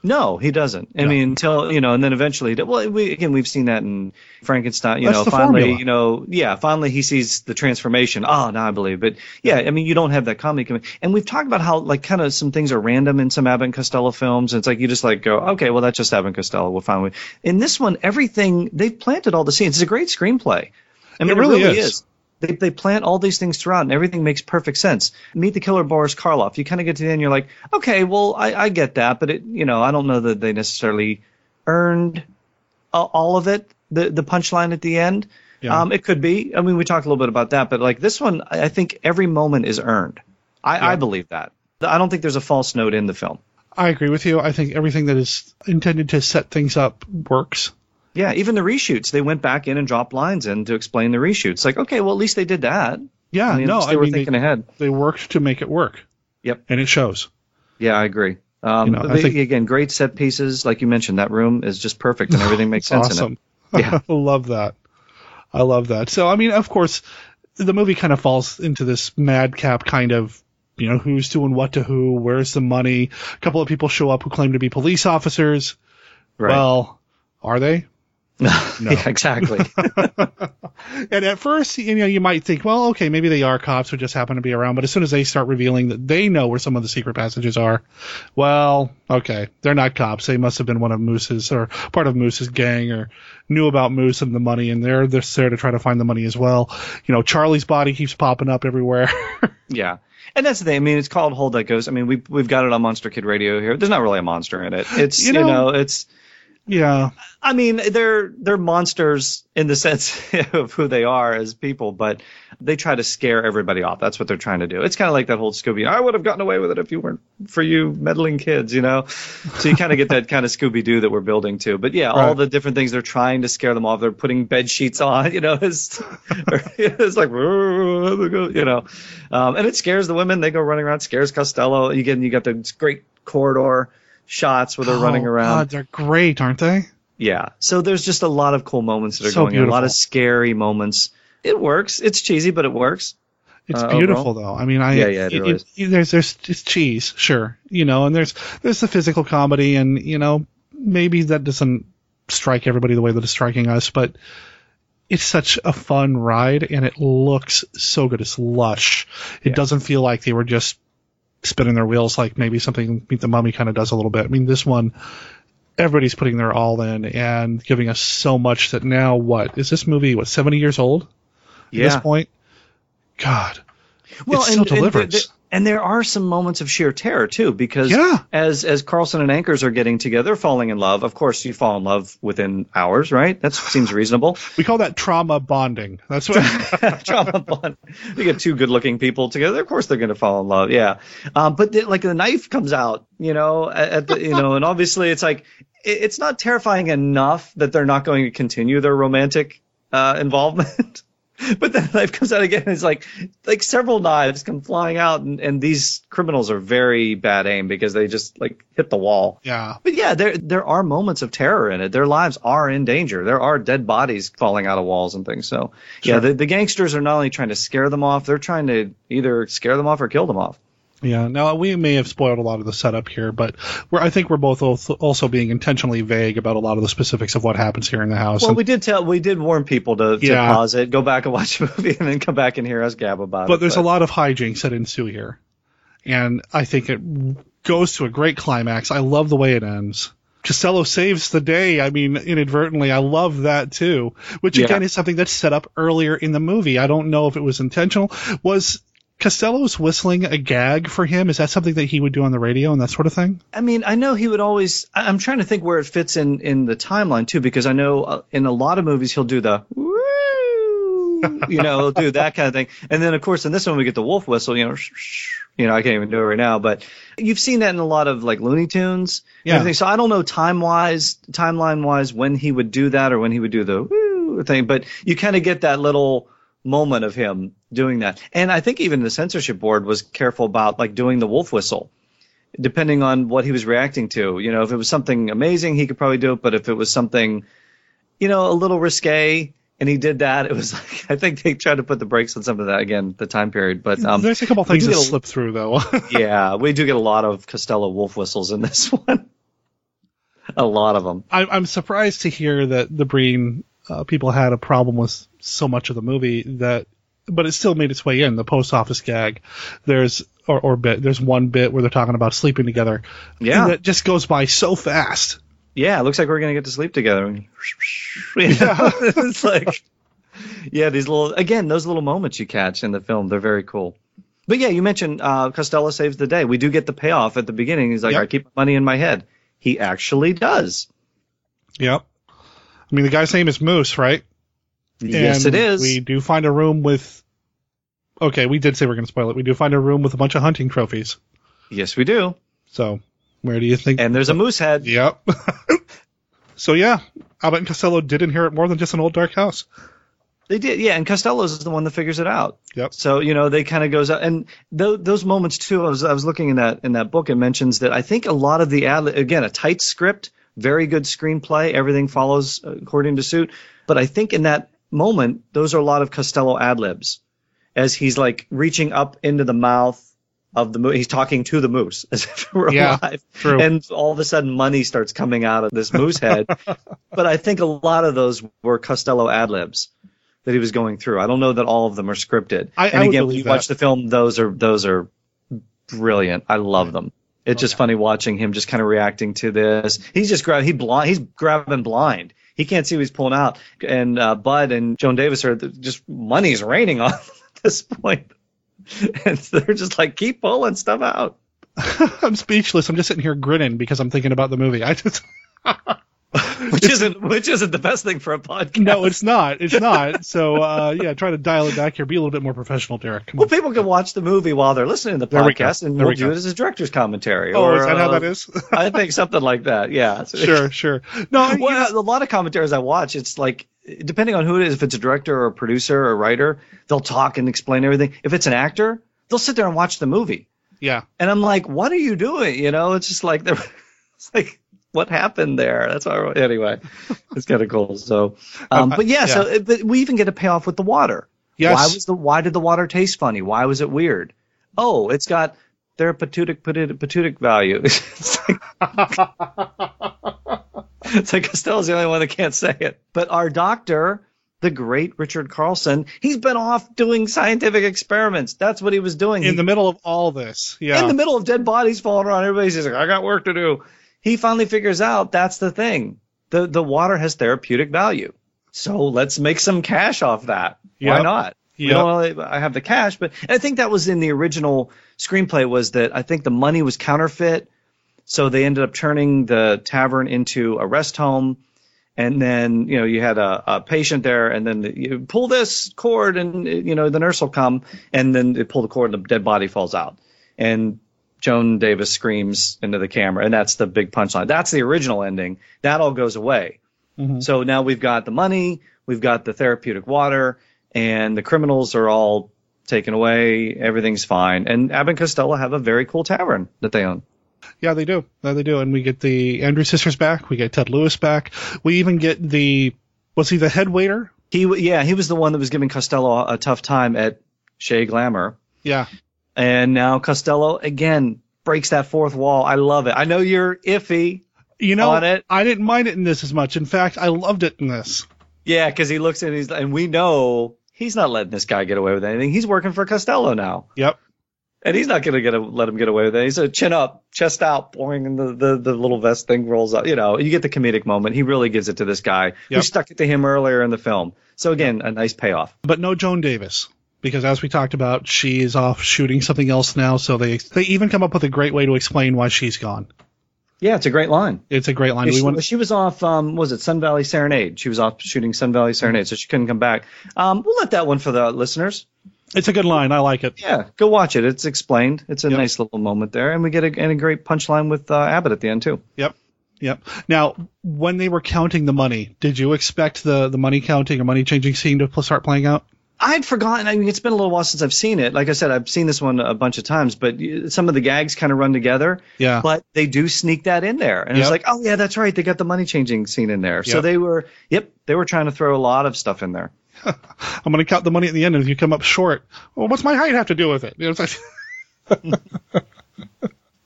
No, he doesn't. I mean, until you know, and then eventually, well, we, again, we've seen that in Frankenstein. You That's know, finally, formula. you know, yeah, finally he sees the transformation. Oh, now I believe. But yeah, I mean, you don't have that comedy coming. And we've talked about how like kind of some things are random in some Abbott and Costello films. And it's like you just like go, okay, well, that's just Abbott and Costello. We'll find. a. In this one, everything they've planted all the scenes. It's a great screenplay. I mean, It really is. is. They, they plant all these things throughout, and everything makes perfect sense. Meet the killer Boris Karloff. You kind of get to the end, you're like, okay, well, I, I get that, but it, you know, I don't know that they necessarily earned all of it. The the punchline at the end. Yeah. Um, it could be. I mean, we talked a little bit about that, but like this one, I I think every moment is earned. I, I believe that. I don't think there's a false note in the film. I agree with you. I think everything that is intended to set things up works. Yeah, even the reshoots, they went back in and dropped lines in to explain the reshoots. Like, okay, well, at least they did that. Yeah, I mean, no, they I were mean, thinking they, ahead. They worked to make it work. Yep. And it shows. Yeah, I agree. Um, You know, I think- again, great set pieces, like you mentioned. That room is just perfect, and everything makes sense awesome. in it. Yeah. I love that. I love that. So, I mean, of course, the movie kind of falls into this madcap kind of, you know, who's doing what to who, where's the money. A couple of people show up who claim to be police officers. Right. Well, are they? No. yeah, exactly. and at first, you know, you might think, well, okay, maybe they are cops who just happen to be around. But as soon as they start revealing that they know where some of the secret passages are, well, okay, they're not cops. They must have been one of Moose's or part of Moose's gang or knew about Moose and the money, and they're they're there to try to find the money as well. You know, Charlie's body keeps popping up everywhere. yeah. And that's the thing. I mean, it's called Hold That Ghost. I mean, we've we've got it on Monster Kid Radio here. There's not really a monster in it. It's you You know, know- it's yeah. I mean, they're they're monsters in the sense of who they are as people, but they try to scare everybody off. That's what they're trying to do. It's kind of like that whole Scooby. I would have gotten away with it if you weren't for you meddling kids, you know. So you kind of get that kind of Scooby Doo that we're building to. But yeah, all the different things they're trying to scare them off. They're putting bed sheets on, you know. It's it's like you know, um, and it scares the women. They go running around. Scares Costello. You get you got the great corridor shots where they're running Oh, around. God, they're great, aren't they? Yeah. So there's just a lot of cool moments that are So going on, a lot of scary moments. It works. It's cheesy, but it works. It's Uh, beautiful overall. though. I mean, I Yeah, yeah, it really is. there's there's it's cheese, sure, you know, and there's there's the physical comedy, and you know, maybe that doesn't strike everybody the way that it's striking us, but it's such a fun ride, and it looks so good. It's lush. It doesn't feel like they were just spinning their wheels like maybe something Meet the Mummy kind of does a little bit. I mean, this one. Everybody's putting their all in and giving us so much that now what is this movie? What seventy years old? At this point, God, Well, it still and, and, delivers. the- and there are some moments of sheer terror too, because Yeah. as as Carlson and Ankers are getting together, falling in love. Of course, you fall in love within hours, right? That seems reasonable. We call that trauma bonding. That's what. Trauma bond. You get two good-looking people together. Of course, they're going to fall in love. Yeah, um, but the, like the knife comes out, you know, at, the, you know, and obviously it's like it, it's not terrifying enough that they're not going to continue their romantic uh, involvement. But then the knife comes out again. And it's like like several knives come flying out, and, and these criminals are very bad aim because they just like hit the wall. yeah. But yeah, there there are moments of terror in it. Their lives are in danger. There are dead bodies falling out of walls and things. So yeah, the, the gangsters are not only trying to scare them off, they're trying to either scare them off or kill them off. Yeah. Now we may have spoiled a lot of the setup here, but we're, I think we're both also being intentionally vague about a lot of the specifics of what happens here in the house. Well, And- we did tell we did warn people to, to Yeah. pause it, go back and watch the movie, and then come back and hear us gab about it. but there's a lot of hijinks that ensue here, and I think it goes to a great climax. I love the way it ends. Costello saves the day. I mean, inadvertently, I love that too. Which Yeah. again is something that's set up earlier in the movie. I don't know if it was intentional. Was Costello's whistling a gag for him? Is that something that he would do on the radio and that sort of thing? I mean, I know he would always. I'm trying to think where it fits in in the timeline too, because I know uh, in a lot of movies he'll do the you know, he'll do that kind of thing, and then of course in this one we get the wolf whistle, you know, sh- sh- you know, I can't even do it right now, but you've seen that in a lot of like Looney Tunes, Yeah. So I don't know time wise, timeline wise, when he would do that or when he would do the woo thing, but you kind of get that little moment of him doing that, and I think even the censorship board was careful about like doing the wolf whistle depending on what he was reacting to. You know, if it was something amazing, he could probably do it. But if it was something, you know, a little risque, and he did that, it was like I think they tried to put the brakes on some of that again, the time period. But um, There's a couple things that a- slip through though. yeah, we do get a lot of Costello wolf whistles in this one. a lot of them. I, I'm surprised to hear that the Breen uh, people had a problem with so much of the movie that, but it still made its way in the post office gag. There's or, or bit. There's one bit where they're talking about sleeping together. Yeah. that just goes by so fast. Yeah, it looks like we're gonna get to sleep together. Yeah, it's like, yeah, these little again, those little moments you catch in the film, they're very cool. But yeah, you mentioned uh, Costello saves the day. We do get the payoff at the beginning. He's like, Yep. I keep money in my head. He actually does. Yep. I mean, the guy's name is Moose, right? Yes, And it is. We do find a room with. Okay, we did say we're going to spoil it. We do find a room with a bunch of hunting trophies. Yes, we do. So, where do you think? And there's a moose head. Yep. so yeah, Abbott and Costello did inherit more than just an old dark house. They did, yeah. And Costello's is the one that figures it out. Yep. So you know, they kind of goes out, and th- those moments too. I was I was looking in that in that book. It mentions that I think a lot of the ad again a tight script, very good screenplay. Everything follows according to suit. But I think in that moment, those are a lot of Costello ad libs, as he's like reaching up into the mouth of the moose. He's talking to the moose as if it were Yeah, alive. true. And all of a sudden, money starts coming out of this moose head. but I think a lot of those were Costello ad libs that he was going through. I don't know that all of them are scripted. I- and I again, when you watch the film, those are those are brilliant. I love them. It's just funny watching him just kind of reacting to this. He's just grab he blind. He's grabbing blind. He can't see what he's pulling out. And uh, Bud and Joan Davis are just money's raining on them at this point. and they're just like keep pulling stuff out. I'm speechless. I'm just sitting here grinning because I'm thinking about the movie. I just which isn't which isn't the best thing for a podcast. no, it's not. It's not. So uh, yeah, try to dial it back here. Be a little bit more professional, Derek. Come Well, on. people can watch the movie while they're listening to the There we podcast, and we'll we do it as a director's commentary. Oh, or, is that how uh, that is? I think something like that. Yeah. sure, sure. No, well, a lot of commentaries I watch, it's like depending on who it is, if it's a director or a producer or a writer, they'll talk and explain everything. If it's an actor, they'll sit there and watch the movie, yeah. and I'm like, "What are you doing?" You know, it's just like they're, it's like. What happened there? That's why. I- Anyway, it's kind of cool. So, um, but yeah, so but we even get a payoff with the water. Yes. Why was the Why did the water taste funny? Why was it weird? Oh, it's got therapeutic therapeutic value. it's like, it's like Costello's the only one that can't say it. But our doctor, the great Richard Carlson, he's been off doing scientific experiments. That's what he was doing. In He- the middle of all this, yeah. in the middle of dead bodies falling around. Everybody's just like, I got work to do. He finally figures out that's the thing. The the water has therapeutic value. So let's make some cash off that. Why Yep. not? We Yep. really, I have the cash, but I think that was in the original screenplay was that I think the money was counterfeit. So they ended up turning the tavern into a rest home. And then, you know, you had a, a patient there and then you pull this cord and, you know, the nurse will come and then they pull the cord and the dead body falls out. And Joan Davis screams into the camera, and that's the big punchline. That's the original ending. That all goes away. Mhm. So now we've got the money, we've got the therapeutic water, and the criminals are all taken away. Everything's fine. And Abbott and Costello have a very cool tavern that they own. Yeah, they do. Yeah, they do. And we get the Andrews Sisters back. We get Ted Lewis back. We even get the was he the head waiter? He, yeah, he was the one that was giving Costello a tough time at Chez Glamour. Yeah. And now Costello again breaks that fourth wall. I love it. I know you're iffy. You know, On it. I didn't mind it in this as much. In fact, I loved it in this. Yeah, because he looks and he's and we know he's not letting this guy get away with anything. He's working for Costello now, Yep. and he's not gonna get a, let him get away with it. He's a chin up, chest out, boing, and the, the the little vest thing rolls up. You know, you get the comedic moment. He really gives it to this guy who Yep. stuck it to him earlier in the film. So again, a nice payoff. But no Joan Davis. Because as we talked about, she is off shooting something else now, so they they even come up with a great way to explain why she's gone. Yeah, it's a great line. It's a great line. Yeah, she, want she was off. Um, was it Sun Valley Serenade? She was off shooting Sun Valley Serenade, so she couldn't come back. Um, we'll let that one for the listeners. It's a good line. I like it. Yeah, go watch it. It's explained. It's a nice little moment there, and we get a, and a great punchline with uh, Abbott at the end too. Yep. Yep. Now, when they were counting the money, did you expect the, the money counting or money changing scene to start playing out? I'd forgotten. I mean, it's been a little while since I've seen it. Like I said, I've seen this one a bunch of times, but some of the gags kind of run together. Yeah. But they do sneak that in there, and it's like, oh yeah, that's right. They got the money changing scene in there. So they were, yep, they were trying to throw a lot of stuff in there. I'm going to count the money at the end, and if you come up short, well, what's my height have to do with it? You know, it's like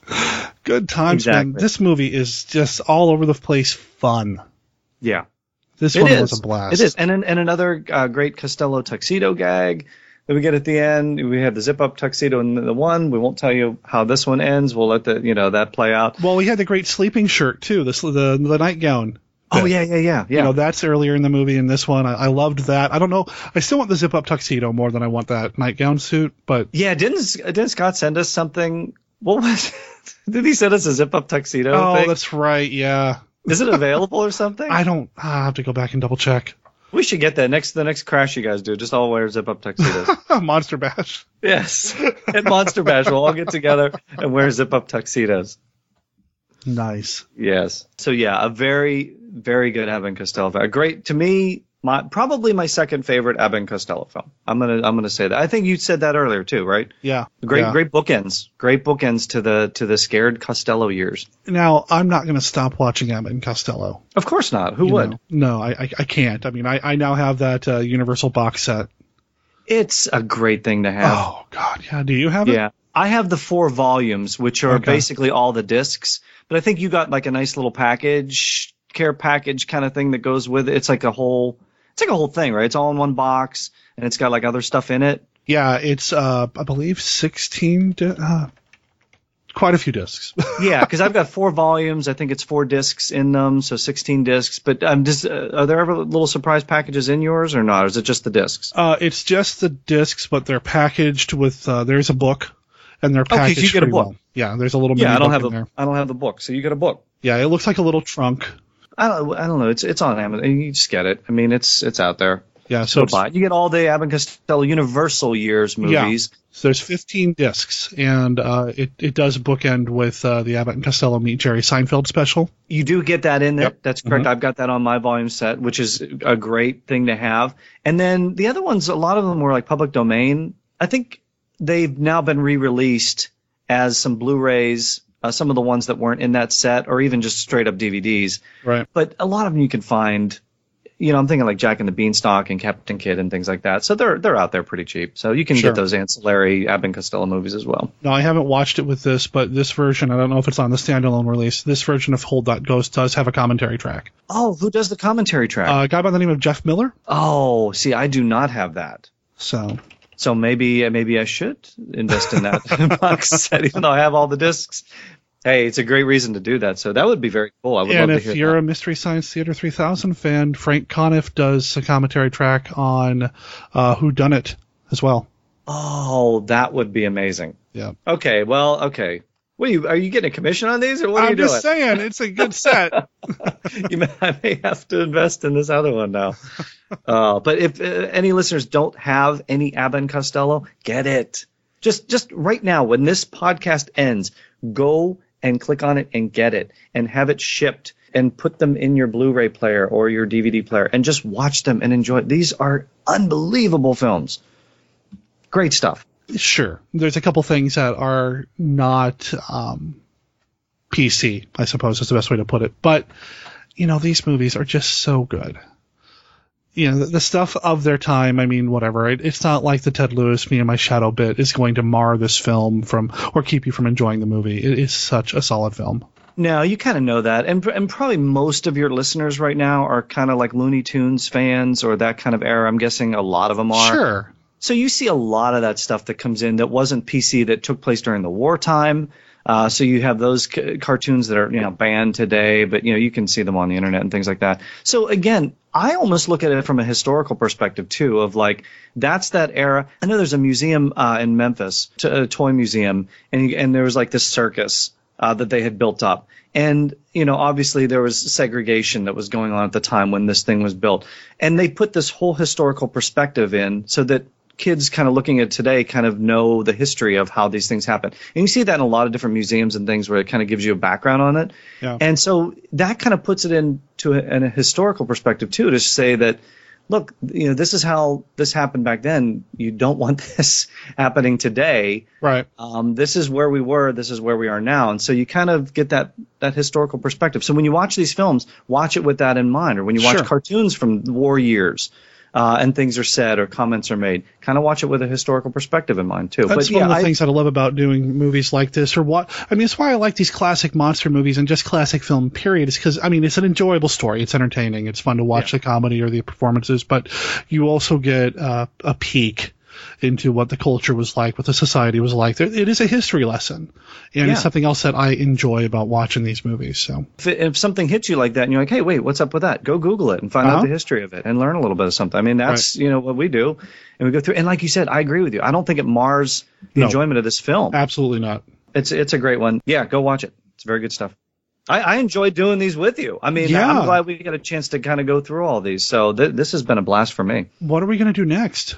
good times, man. This movie is just all over the place fun. Yeah. This It one is. was a blast. It is, and an, and another uh, great Costello tuxedo gag that we get at the end. We have the zip up tuxedo in the one. We won't tell you how this one ends. We'll let the you know that play out. Well, we had the great sleeping shirt too, the sl- the the nightgown. Oh yeah, yeah, yeah, yeah. You know, that's earlier in the movie. In this one, I, I loved that. I don't know. I still want the zip up tuxedo more than I want that nightgown suit, but yeah, didn't didn't Scott send us something? What was? Did he send us a zip up tuxedo? oh, thing? that's right. Yeah. Is it available or something? I don't. I have to go back and double check. we should get that next the next crash you guys do. Just all wear zip up tuxedos. Monster Bash. yes, at Monster Bash we'll all get together and wear zip up tuxedos. Nice. Yes. So yeah, a very, very good and Costello. A great to me, my probably my second favorite Abbott and Costello film. I'm gonna I'm gonna say that. I think you said that earlier too, right? Yeah. Great, yeah. great bookends. Great bookends to the to the scared Costello years. Now I'm not going to stop watching Abbott and Costello. Of course not. Who you would? know. No, I, I I can't. I mean, I I now have that uh, Universal box set. It's a great thing to have. Oh God, yeah. Do you have it? Yeah. I have the four volumes, which are Okay. basically all the discs. But I think you got like a nice little package, care package kind of thing that goes with it. It's like a whole, it's like a whole thing, right? It's all in one box, and it's got like other stuff in it. Yeah, it's uh, I believe sixteen. Di- uh, quite a few discs. yeah, because I've got four volumes. I think it's four discs in them, so 16 discs. But um, just, uh, are there ever little surprise packages in yours or not? Or is it just the discs? uh, it's just the discs, but they're packaged with. Uh, there's a book, and they're Okay, so packaged you get a book. well. Yeah, there's a little. Yeah, I don't have the there. I don't have the book, so you get a book. Yeah, it looks like a little trunk. I don't, I don't know. It's it's on Amazon. You just get it. I mean, it's it's out there. Yeah, So buy it. You get all the Abbott and Costello Universal years movies. Yeah. So there's 15 discs, and uh, it it does bookend with uh, the Abbott and Costello meet Jerry Seinfeld special. You do get that in there. Yep. That's correct. Mhm. I've got that on my volume set, which is a great thing to have. And then the other ones, a lot of them were like public domain. I think they've now been re-released as some Blu-rays. Uh, some of the ones that weren't in that set, or even just straight up DVDs. Right. But a lot of them you can find. You know, I'm thinking like Jack and the Beanstalk and Captain Kidd and things like that. So they're they're out there pretty cheap. So you can Sure. get those ancillary Abbott and Costello movies as well. Now I haven't watched it with this, but this version, I don't know if it's on the standalone release. This version of Hold That Ghost does have a commentary track. Oh, who does the commentary track? Uh, a guy by the name of Jeff Miller. oh, see, I do not have that. So So maybe maybe I should invest in that box set, even though I have all the discs. Hey, it's a great reason to do that. So that would be very cool. I would and love to hear And if you're that. a Mystery Science Theater 3000 fan, Frank Conniff does a commentary track on uh, Who Done It as well. Oh, that would be amazing. Yeah. Okay, well, okay. What are you, are you getting a commission on these, or what are I'm you doing? just saying, it's a good set. you may, I may have to invest in this other one now. Uh, but if uh, any listeners don't have any Abbott and Costello, get it. Just just right now, when this podcast ends, go and click on it and get it, and have it shipped, and put them in your Blu-ray player or your DVD player, and just watch them and enjoy. These are unbelievable films. Great stuff. Sure. There's a couple things that are not um, PC, I suppose is the best way to put it. But, you know, these movies are just so good. You know, the, the stuff of their time, I mean, whatever. It, it's not like the Ted Lewis, Me and My Shadow bit is going to mar this film from, or keep you from enjoying the movie. It is such a solid film. No, you kind of know that, and and probably most of your listeners right now are kind of like Looney Tunes fans or that kind of era. I'm guessing a lot of them are. Sure. So you see a lot of that stuff that comes in that wasn't PC that took place during the wartime. Uh, so you have those c- cartoons that are you know banned today, but you know you can see them on the internet and things like that. So again, I almost look at it from a historical perspective too, of like that's that era. I know there's a museum uh, in Memphis, t- a toy museum, and and there was like this circus uh, that they had built up. And, you know, obviously there was segregation that was going on at the time when this thing was built. And they put this whole historical perspective in so that kids kind of looking at today kind of know the history of how these things happen. And you see that in a lot of different museums and things where it kind of gives you a background on it. Yeah. And so that kind of puts it into a, in a historical perspective too, to say that, look, you know, this is how this happened back then. You don't want this happening today. Right. Um, this is where we were. This is where we are now. And so you kind of get that that historical perspective. So when you watch these films, watch it with that in mind. Or when you watch Sure. cartoons from war years. Uh, and things are said or comments are made. Kind of watch it with a historical perspective in mind too. That's but one yeah, of the I- things that I love about doing movies like this, or what I mean, it's why I like these classic monster movies and just classic film. Period. Is because I mean, it's an enjoyable story. It's entertaining. It's fun to watch the comedy or the performances, but you also get uh, a peek into what the culture was like, what the society was like. There, it is a history lesson, and Yeah. it's something else that I enjoy about watching these movies. So if, it- if something hits you like that and you're like, hey, wait, what's up with that? Go Google it and find Uh-huh. out the history of it and learn a little bit of something. I mean, that's you know what we do, and we go through. And like you said, I agree with you. I don't think it mars the No. enjoyment of this film. absolutely not. It's it's a great one. Yeah, go watch it. It's very good stuff. I, I enjoy doing these with you. I mean, Yeah. I'm glad we got a chance to kind of go through all these. So th- this has been a blast for me. What are we going to do next?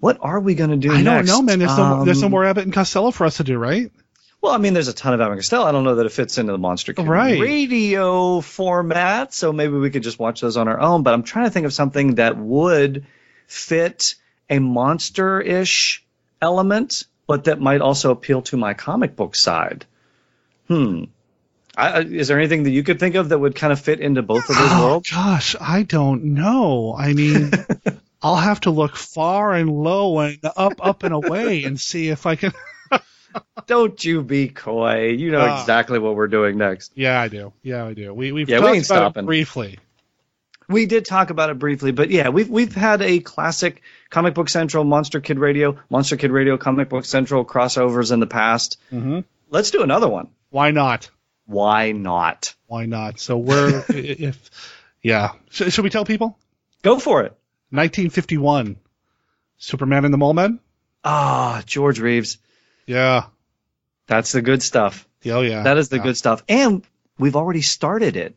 What are we going to do I don't know, man. There's no, there's no Um, more Abbott and Costello for us to do, right? Well, I mean, there's a ton of Abbott and Costello. I don't know that it fits into the Monster Kid Right. radio format, so maybe we could just watch those on our own. But I'm trying to think of something that would fit a monster-ish element, but that might also appeal to my comic book side. Hmm. I, I- is there anything that you could think of that would kind of fit into both of those Oh, worlds? gosh, I don't know. I mean, I'll have to look far and low and up, up and away and see if I can. Don't you be coy. You know Ah. exactly what we're doing next. Yeah, I do. Yeah, I do. We we've Yeah, we talked ain't about stopping. it briefly. We did talk about it briefly, but yeah, we've we've had a classic Comic Book Central, Monster Kid Radio, Monster Kid Radio, Comic Book Central crossovers in the past. Mm-hmm. Let's do another one. Why not? Why not? Why not? So we're if yeah. Sh- should we tell people? Go for it. 1951. Superman and the Mole Men. Ah, George Reeves. Yeah. That's the good stuff. Oh yeah. That is the Yeah. good stuff. And we've already started it.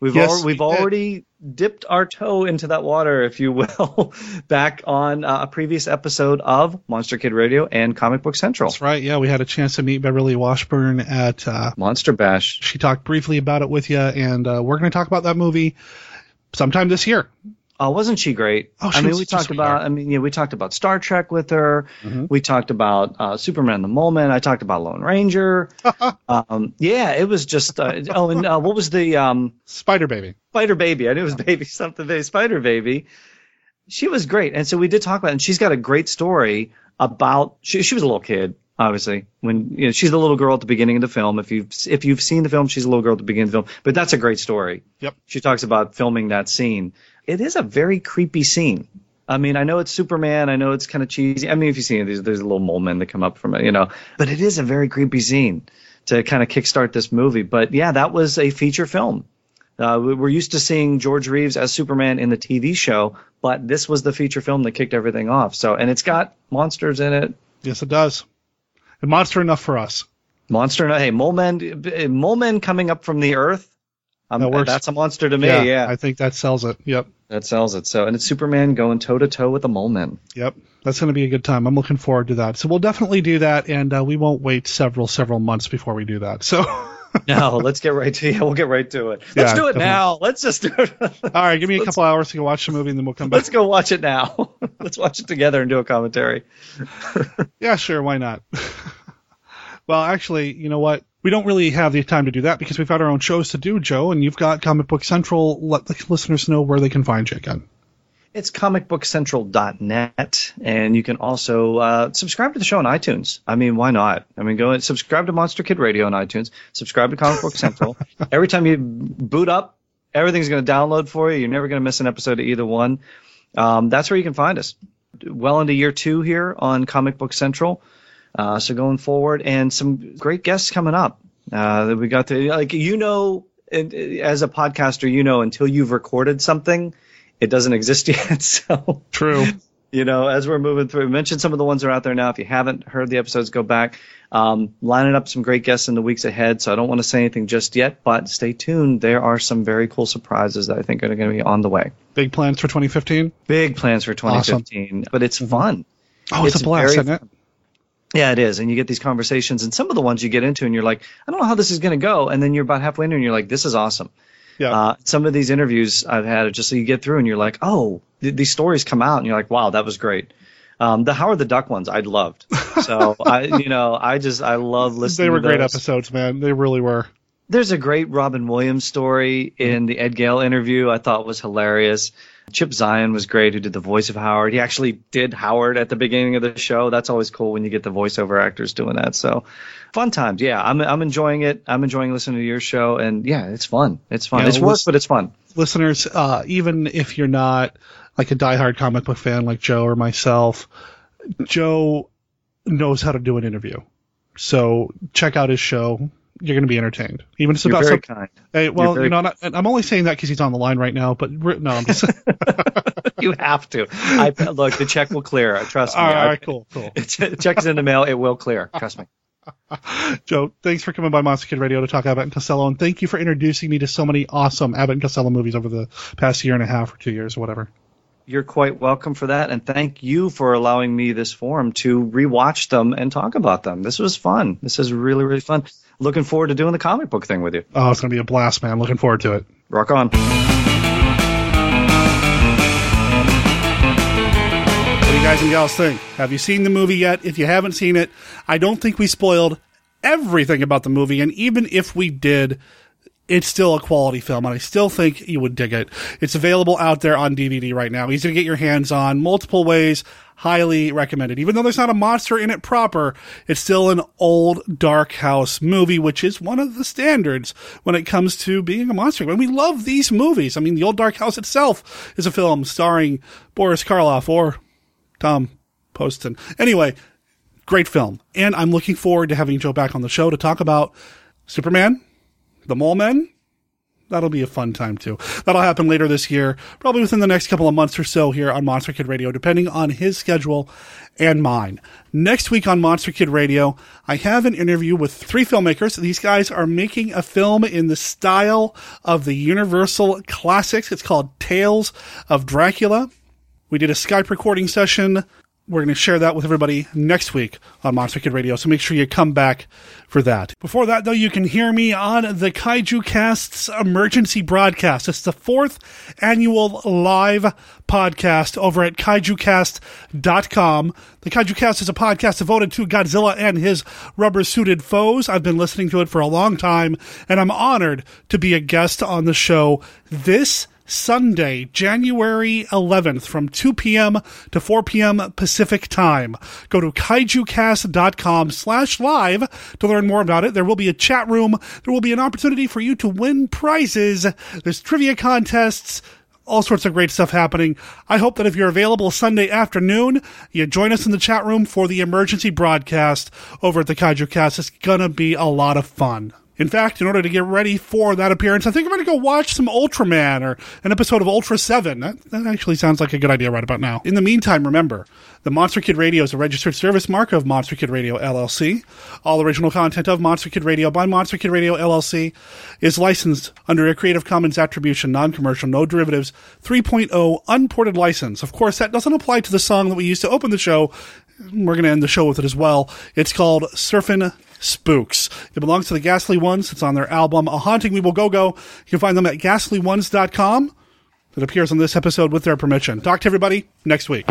We've Yes, al- we've we already dipped our toe into that water, if you will, back on uh, a previous episode of Monster Kid Radio and Comic Book Central. That's right. Yeah, we had a chance to meet Beverly Washburn at uh, Monster Bash. She talked briefly about it with you, and uh, we're going to talk about that movie sometime this year. Oh, wasn't she great? Oh, she I mean, we talked about. I mean, yeah, we talked about Star Trek with her. Mm-hmm. We talked about uh, Superman the Man. I talked about Lone Ranger. um, yeah, it was just. Uh, oh, and uh, what was the um, Spider Baby? Spider Baby. I knew it was Baby something. Baby Spider Baby. She was great, and so we did talk about. it, And she's got a great story about. She, she was a little kid, obviously. When you know, she's the little girl at the beginning of the film. If you've if you've seen the film, she's a little girl at the beginning of the film. But that's a great story. Yep. She talks about filming that scene. It is a very creepy scene. I mean, I know it's Superman. I know it's kind of cheesy. I mean, if you see it, there's, there's little mole men that come up from it, you know. But it is a very creepy scene to kind of kickstart this movie. But yeah, that was a feature film. Uh, we- we're used to seeing George Reeves as Superman in the TV show, but this was the feature film that kicked everything off. So, and it's got monsters in it. Yes, it does. And monster enough for us. Monster, hey, mole men, uh, mole men coming up from the earth. Um, That works. That's a monster to me. Yeah, I think that sells it. Yep. that sells it. So, and it's Superman going toe to toe with the mole men. Yep. That's going to be a good time. I'm looking forward to that. So we'll definitely do that, and uh, we won't wait several, several months before we do that. So, No, let's get right to yeah, we'll get right to it. Let's Yeah, do it definitely. now. Let's just do it. All right, give me a couple hours to go watch the movie, and then we'll come back. Let's go watch it now. let's watch it together and do a commentary. Yeah, sure. Why not? well, actually, you know what? We don't really have the time to do that because we've got our own shows to do, Joe, and you've got Comic Book Central. Let the listeners know where they can find you again. It's comicbookcentral.net, and you can also uh, subscribe to the show on iTunes. I mean, why not? I mean, go and subscribe to Monster Kid Radio on iTunes. Subscribe to Comic Book Central. Every time you boot up, everything's going to download for you. You're never going to miss an episode of either one. Um, that's where you can find us. Well into year two here on Comic Book Central. Uh, so going forward, and some great guests coming up. Uh, that we got to like you know, and, uh, as a podcaster, you know, until you've recorded something, it doesn't exist yet. So True. you know, as we're moving through, mention some of the ones that are out there now. If you haven't heard the episodes, go back. Um, lining up some great guests in the weeks ahead. So I don't want to say anything just yet, but stay tuned. There are some very cool surprises that I think are going to be on the way. Big plans for 2015. Big plans for 2015, but it's fun. Oh, it's, a blast, isn't it? Yeah, it is. And you get these conversations, and some of the ones you get into, and you're like, I don't know how this is going to go. And then you're about halfway in, and you're like, this is awesome. Yeah. Uh, some of these interviews I've had, just so you get through, and you're like, oh, th- these stories come out, and you're like, wow, that was great. Um, the Howard the Duck ones I loved. So I, you know, I just I love listening. They were to great episodes, man. They really were. There's a great Robin Williams story in the Ed Gale interview. I thought was hilarious. Chip Zien was great, who did the voice of Howard. He actually did Howard at the beginning of the show. That's always cool when you get the voiceover actors doing that. So, fun times. Yeah, I'm I'm enjoying it. I'm enjoying listening to your show, and yeah, it's fun. It's fun. Yeah, it's work, but it's fun. listeners, uh, even if you're not like a diehard comic book fan like Joe or myself, Joe knows how to do an interview. So check out his show. You're going to be entertained. Even if it's You're about very some- kind. Hey, well, you know, not, and I'm only saying that because he's on the line right now. But no, I'm just. you have to. I look. The check will clear. Uh, trust me. All I- cool, cool. Check is in the mail. It will clear. Trust me. Joe, thanks for coming by Monster Kid Radio to talk Abbott and Costello, and thank you for introducing me to so many awesome Abbott and Costello movies over the past year and a half or two years or whatever. You're quite welcome for that, and thank you for allowing me this forum to rewatch them and talk about them. This was fun. This is really, really fun. Looking forward to doing the comic book thing with you. Oh, it's going to be a blast, man. Looking forward to it. Rock on. What do you guys and gals think? Have you seen the movie yet? If you haven't seen it, I don't think we spoiled everything about the movie, and even if we did, it's still a quality film, and I still think you would dig it. It's available out there on DVD right now. Easy to get your hands on, multiple ways. Highly recommended. Even though there's not a monster in it proper, it's still an old dark house movie, which is one of the standards when it comes to being a monster. And we love these movies. I mean, the old dark house itself is a film starring Boris Karloff or Tom Poston. Anyway, great film. And I'm looking forward to having Joe back on the show to talk about Superman, The Mole Men, That'll be a fun time too. That'll happen later this year, probably within the next couple of months or so here on Monster Kid Radio, depending on his schedule and mine. Next week on Monster Kid Radio, I have an interview with three filmmakers. These guys are making a film in the style of the Universal classics. It's called Tales of Dracula. We did a Skype recording session we're going to share that with everybody next week on Monster Kid Radio, so make sure you come back for that. Before that, though, you can hear me on the Kaiju Cast's emergency broadcast. It's the fourth annual live podcast over at kaijucast.com. The Kaiju Cast is a podcast devoted to Godzilla and his rubber suited foes. I've been listening to it for a long time, and I'm honored to be a guest on the show this Sunday, January 11th from 2 p.m. to 4 p.m. Pacific time. Go to kaijucast.com slash live to learn more about it. There will be a chat room. There will be an opportunity for you to win prizes. There's trivia contests, all sorts of great stuff happening. I hope that if you're available Sunday afternoon, you join us in the chat room for the emergency broadcast over at the Kaiju Cast. It's gonna be a lot of fun. In fact, in order to get ready for that appearance, I think I'm going to go watch some Ultraman or an episode of Ultra 7. That, that actually sounds like a good idea right about now. In the meantime, remember, the Monster Kid Radio is a registered service mark of Monster Kid Radio LLC. All original content of Monster Kid Radio by Monster Kid Radio LLC is licensed under a Creative Commons Attribution, Non-Commercial, No Derivatives 3.0 Unported License. Of course, that doesn't apply to the song that we used to open the show. We're going to end the show with it as well. It's called Surfin' Spooks. It belongs to the Ghastly Ones. It's on their album A Haunting We Will Go Go. You can find them at ghastlyones.com. It appears on this episode with their permission. Talk to everybody next week.